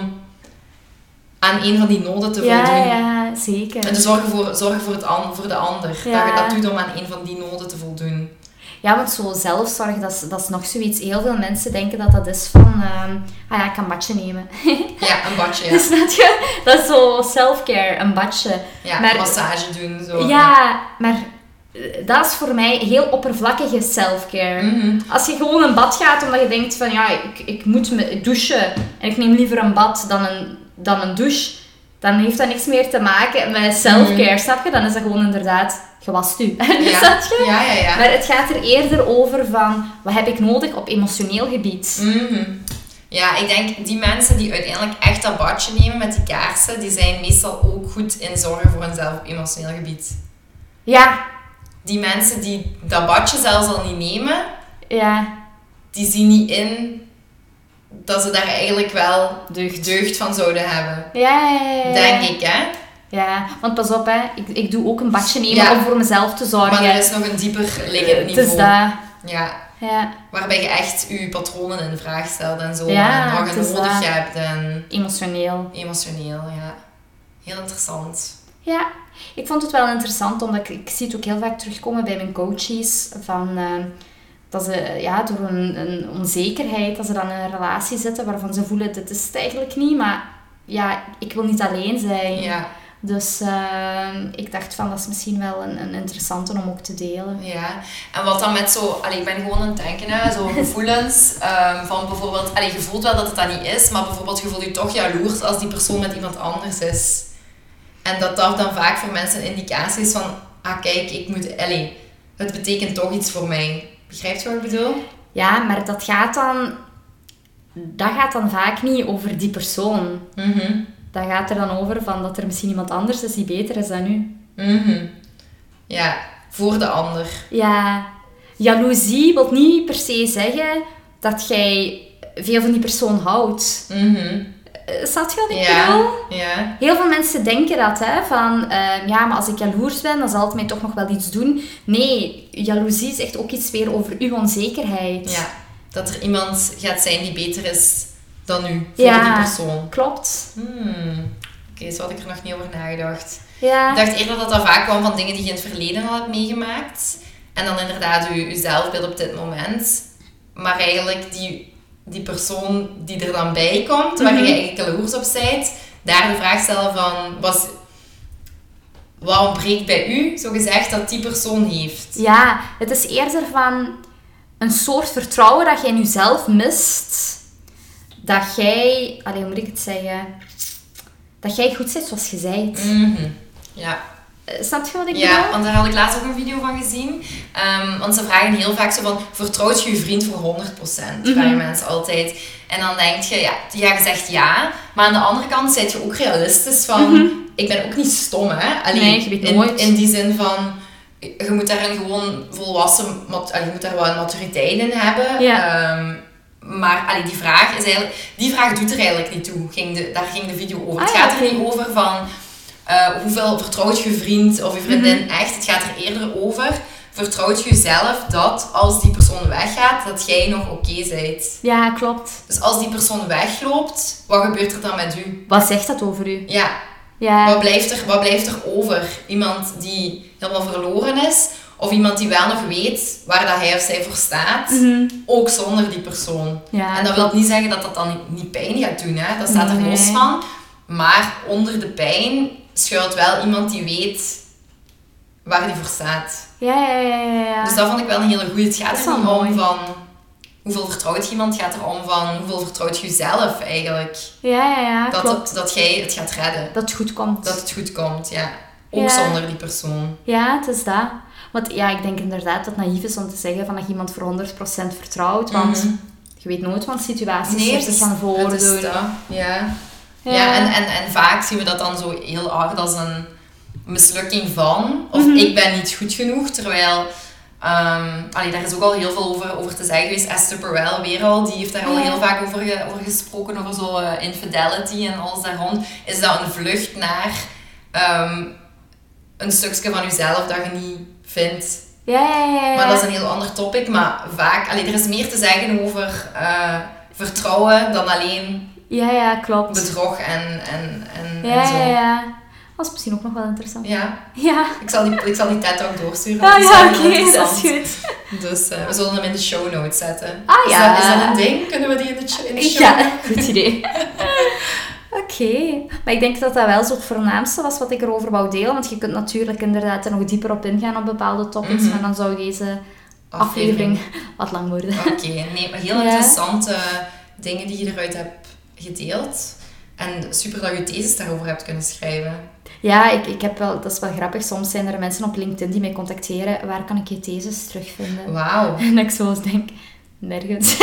[SPEAKER 3] aan een van die noden te
[SPEAKER 1] Ja,
[SPEAKER 3] voldoen.
[SPEAKER 1] ja, zeker.
[SPEAKER 3] En te zorgen voor, zorgen voor, het an, voor de ander.
[SPEAKER 1] Ja.
[SPEAKER 3] Dat je dat doet om aan een van die noden te voldoen.
[SPEAKER 1] Ja, want zo zelfzorg, dat is, dat is nog zoiets. Heel veel mensen denken dat dat is van... ehm, ah ja, ik kan een badje nemen.
[SPEAKER 3] Ja, een badje. Ja,
[SPEAKER 1] Snap je? Dat is zo self-care, een badje.
[SPEAKER 3] ja
[SPEAKER 1] Maar-
[SPEAKER 3] massage doen. Zo.
[SPEAKER 1] Ja, maar dat is voor mij heel oppervlakkige self-care.
[SPEAKER 3] Mhm.
[SPEAKER 1] Als je gewoon een bad gaat omdat je denkt van ja, ik, ik moet me douchen en ik neem liever een bad dan een, dan een douche, dan heeft dat niks meer te maken met self-care, snap je? Dan is dat gewoon inderdaad, gewast u.
[SPEAKER 3] Ja, ja, ja.
[SPEAKER 1] Maar het gaat er eerder over van, wat heb ik nodig op emotioneel gebied?
[SPEAKER 3] Mhm. Ja, ik denk die mensen die uiteindelijk echt dat badje nemen met die kaarsen, die zijn meestal ook goed in zorgen voor hunzelf op emotioneel gebied.
[SPEAKER 1] Ja,
[SPEAKER 3] Die mensen die dat badje zelfs al niet nemen,
[SPEAKER 1] ja,
[SPEAKER 3] die zien niet in dat ze daar eigenlijk wel
[SPEAKER 1] deugd.
[SPEAKER 3] deugd van zouden hebben.
[SPEAKER 1] Ja, ja, ja, ja.
[SPEAKER 3] Denk ik, hè?
[SPEAKER 1] Ja, want pas op, hè. Ik, ik doe ook een badje nemen
[SPEAKER 3] Ja.
[SPEAKER 1] om voor mezelf te zorgen.
[SPEAKER 3] Maar er is nog een dieper liggend
[SPEAKER 1] het
[SPEAKER 3] niveau.
[SPEAKER 1] is dat.
[SPEAKER 3] Ja,
[SPEAKER 1] Ja,
[SPEAKER 3] waarbij je echt je patronen in vraag stelt en zo.
[SPEAKER 1] Ja,
[SPEAKER 3] en wat
[SPEAKER 1] het
[SPEAKER 3] je nodig
[SPEAKER 1] dat.
[SPEAKER 3] hebt en
[SPEAKER 1] emotioneel.
[SPEAKER 3] emotioneel, ja. Heel interessant.
[SPEAKER 1] Ja, ik vond het wel interessant, omdat ik, ik zie het ook heel vaak terugkomen bij mijn coaches. Van, eh, dat ze ja, door een, een onzekerheid, dat ze dan in een relatie zitten waarvan ze voelen, dit is het eigenlijk niet, maar ja, ik wil niet alleen zijn.
[SPEAKER 3] Ja,
[SPEAKER 1] Dus eh, ik dacht van, dat is misschien wel een, een interessante om ook te delen.
[SPEAKER 3] ja. En wat dan met zo... Allee, ik ben gewoon aan het denken, hè. Zo gevoelens ehm, van bijvoorbeeld... Allee, je voelt wel dat het dat niet is, maar bijvoorbeeld je voelt je toch jaloers als die persoon met iemand anders is. En dat dat dan vaak voor mensen een indicatie is van... Ah, kijk, ik moet... Allee, het betekent toch iets voor mij. Begrijpt je wat ik bedoel?
[SPEAKER 1] Ja, maar dat gaat dan... Dat gaat dan vaak niet over die persoon.
[SPEAKER 3] Mhm.
[SPEAKER 1] Dat gaat er dan over van dat er misschien iemand anders is die beter is dan u.
[SPEAKER 3] Mhm. Ja, voor de ander.
[SPEAKER 1] Ja, jaloezie wil niet per se zeggen dat jij veel van die persoon houdt.
[SPEAKER 3] Mhm.
[SPEAKER 1] Snap je wat ik
[SPEAKER 3] Ja,
[SPEAKER 1] bedoel?
[SPEAKER 3] ja.
[SPEAKER 1] Heel veel mensen denken dat, hè, van ehm, ja, maar als ik jaloers ben, dan zal het mij toch nog wel iets doen. Nee, jaloezie zegt ook iets weer over uw onzekerheid.
[SPEAKER 3] Ja, dat er iemand gaat zijn die beter is dan u, voor
[SPEAKER 1] Ja.
[SPEAKER 3] die persoon.
[SPEAKER 1] Klopt.
[SPEAKER 3] Hmm. Oké, zo had ik er nog niet over nagedacht.
[SPEAKER 1] Ja.
[SPEAKER 3] Ik dacht eerder dat dat vaak kwam van dingen die je in het verleden al hebt meegemaakt. En dan inderdaad je, je zelfbeeld op dit moment. Maar eigenlijk die, die persoon die er dan bij komt, waar
[SPEAKER 1] Mhm.
[SPEAKER 3] je eigenlijk jaloers op bent, daar de vraag stellen van... Was, wat ontbreekt bij u, zo gezegd, dat die persoon heeft?
[SPEAKER 1] Ja, het is eerder van een soort vertrouwen dat jij in jezelf mist. Dat jij, hoe moet ik het zeggen? Dat jij goed zit zoals je bent.
[SPEAKER 3] Mhm. Ja.
[SPEAKER 1] Eh, Snap je wat ik
[SPEAKER 3] Ja,
[SPEAKER 1] bedoel?
[SPEAKER 3] want daar had ik laatst ook een video van gezien. Ehm, want ze vragen heel vaak zo van, vertrouwt je je vriend voor 100%?
[SPEAKER 1] Mhm.
[SPEAKER 3] Vragen mensen altijd. En dan denk je, ja, ja, je zegt ja. Maar aan de andere kant zit je ook realistisch van, ik ben ook niet stom, hè. Allee,
[SPEAKER 1] Mhm. Nee, je weet
[SPEAKER 3] in,
[SPEAKER 1] nooit.
[SPEAKER 3] in die zin van, je moet daar een gewoon volwassen, je moet daar wel een maturiteit in hebben.
[SPEAKER 1] Ja.
[SPEAKER 3] Ehm, maar allee, die vraag is eigenlijk, die vraag doet er eigenlijk niet toe. Ging de, daar ging de video over.
[SPEAKER 1] Ah,
[SPEAKER 3] het
[SPEAKER 1] ja,
[SPEAKER 3] gaat er niet over van eh, hoeveel vertrouwt je vriend of je vriendin
[SPEAKER 1] Mhm.
[SPEAKER 3] echt. Het gaat er eerder over, vertrouwt je jezelf dat als die persoon weggaat, dat jij nog oké bent.
[SPEAKER 1] Ja, klopt.
[SPEAKER 3] Dus als die persoon wegloopt, wat gebeurt er dan met u?
[SPEAKER 1] Wat zegt dat over u?
[SPEAKER 3] Ja,
[SPEAKER 1] Ja.
[SPEAKER 3] Wat, blijft er, wat blijft er over? Iemand die helemaal verloren is? Of iemand die wel nog weet waar dat hij of zij voor staat?
[SPEAKER 1] Mhm.
[SPEAKER 3] Ook zonder die persoon.
[SPEAKER 1] Ja,
[SPEAKER 3] en dat wil niet zeggen dat dat dan niet, niet pijn gaat doen. Hè? Dat staat er
[SPEAKER 1] Nee.
[SPEAKER 3] los van. Maar onder de pijn schuilt wel iemand die weet waar die voor staat.
[SPEAKER 1] Ja, ja, ja, ja. ja.
[SPEAKER 3] Dus dat vond ik wel een hele goeie. Het gaat er niet om van hoeveel vertrouwt je iemand. Het gaat er om van hoeveel vertrouwt je jezelf eigenlijk.
[SPEAKER 1] ja, ja, ja,
[SPEAKER 3] Dat,
[SPEAKER 1] klopt.
[SPEAKER 3] het, dat jij het gaat redden.
[SPEAKER 1] Dat het goed komt.
[SPEAKER 3] Dat het goed komt, ja. Ook
[SPEAKER 1] Ja.
[SPEAKER 3] zonder die persoon.
[SPEAKER 1] Ja, het is dat. Want ja, ik denk inderdaad dat het naïef is om te zeggen van dat je iemand voor 100% vertrouwt. Want
[SPEAKER 3] Mhm.
[SPEAKER 1] je weet nooit wat situaties
[SPEAKER 3] Nee,
[SPEAKER 1] zich gaan voordoen.
[SPEAKER 3] is dat. Ja.
[SPEAKER 1] Ja.
[SPEAKER 3] Ja, en, en, en vaak zien we dat dan zo heel hard als een mislukking van. Of
[SPEAKER 1] Mhm.
[SPEAKER 3] ik ben niet goed genoeg. Terwijl, allee, daar is ook al heel veel over, over te zeggen geweest. Esther Perel weer al, die heeft daar al heel vaak over, ge- over gesproken. Over zo eh, infidelity en alles daar rond. Is dat een vlucht naar ehm, een stukje van jezelf dat je niet vindt.
[SPEAKER 1] Ja, ja, ja, ja.
[SPEAKER 3] Maar dat is een heel ander topic. Maar vaak, allee, er is meer te zeggen over eh, vertrouwen dan alleen
[SPEAKER 1] Ja, ja, klopt.
[SPEAKER 3] bedrog en, en, en,
[SPEAKER 1] Ja,
[SPEAKER 3] en zo.
[SPEAKER 1] ja, ja. Dat is misschien ook nog wel interessant.
[SPEAKER 3] Ja,
[SPEAKER 1] Ja.
[SPEAKER 3] ik zal die, ik zal die TED ook doorsturen.
[SPEAKER 1] Ah ja, oké, dat is goed.
[SPEAKER 3] Dus eh, we zullen hem in de show notes zetten.
[SPEAKER 1] Ah,
[SPEAKER 3] is,
[SPEAKER 1] ja.
[SPEAKER 3] dat, is dat een ding? Kunnen we die in de, in de show
[SPEAKER 1] Ja, goed idee. Oké, maar ik denk dat dat wel zo het voornaamste was wat ik erover wou delen. Want je kunt natuurlijk inderdaad er nog dieper op ingaan op bepaalde topics,
[SPEAKER 3] Mhm.
[SPEAKER 1] maar dan zou deze aflevering wat lang worden.
[SPEAKER 3] Oké, nee, maar heel
[SPEAKER 1] Ja.
[SPEAKER 3] interessante dingen die je eruit hebt gedeeld. En super dat je thesis daarover hebt kunnen schrijven.
[SPEAKER 1] Ja, ik, ik heb wel, dat is wel grappig. Soms zijn er mensen op LinkedIn die mij contacteren. Waar kan ik je thesis terugvinden?
[SPEAKER 3] Wauw.
[SPEAKER 1] En ik zo eens denk, nergens.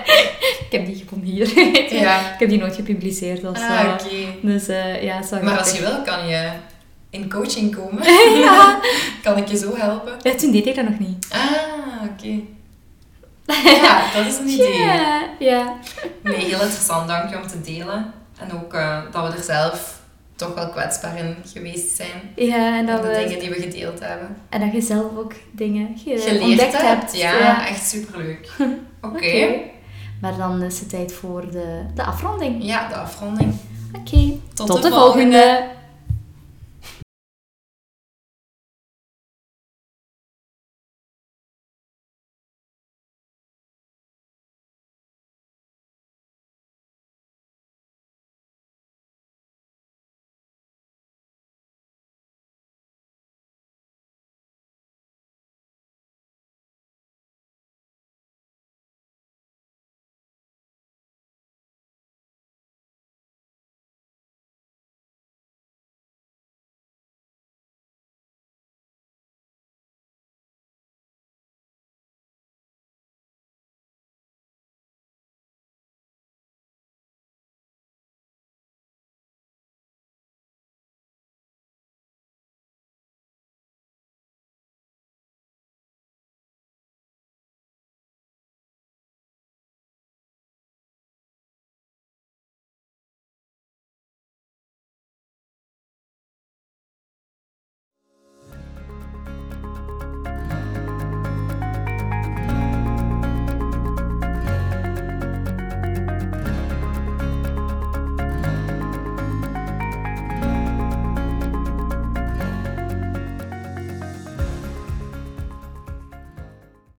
[SPEAKER 1] ik heb die gewoon hier.
[SPEAKER 3] Ja.
[SPEAKER 1] Ik heb die nooit gepubliceerd of zo.
[SPEAKER 3] Ah, oké.
[SPEAKER 1] Dus eh, ja, zo
[SPEAKER 3] Maar als je wil, kan je in coaching komen.
[SPEAKER 1] ja.
[SPEAKER 3] Kan ik je zo helpen?
[SPEAKER 1] ja, toen deed ik dat nog niet.
[SPEAKER 3] Ah, oké. Ja, dat is een idee.
[SPEAKER 1] Ja, ja.
[SPEAKER 3] Nee, heel interessant. Dank je om te delen. En ook eh, dat we er zelf toch wel kwetsbaar in geweest zijn.
[SPEAKER 1] Ja, en dat,
[SPEAKER 3] de
[SPEAKER 1] we,
[SPEAKER 3] dingen die we gedeeld hebben.
[SPEAKER 1] en dat je zelf ook dingen ge-
[SPEAKER 3] Geleerd
[SPEAKER 1] ontdekt
[SPEAKER 3] hebt.
[SPEAKER 1] hebt.
[SPEAKER 3] Ja, echt superleuk. Oké.
[SPEAKER 1] Oké. Maar dan is het tijd voor de, de afronding.
[SPEAKER 3] Ja, de afronding.
[SPEAKER 1] Oké.
[SPEAKER 3] Tot,
[SPEAKER 1] Tot
[SPEAKER 3] de,
[SPEAKER 1] de volgende.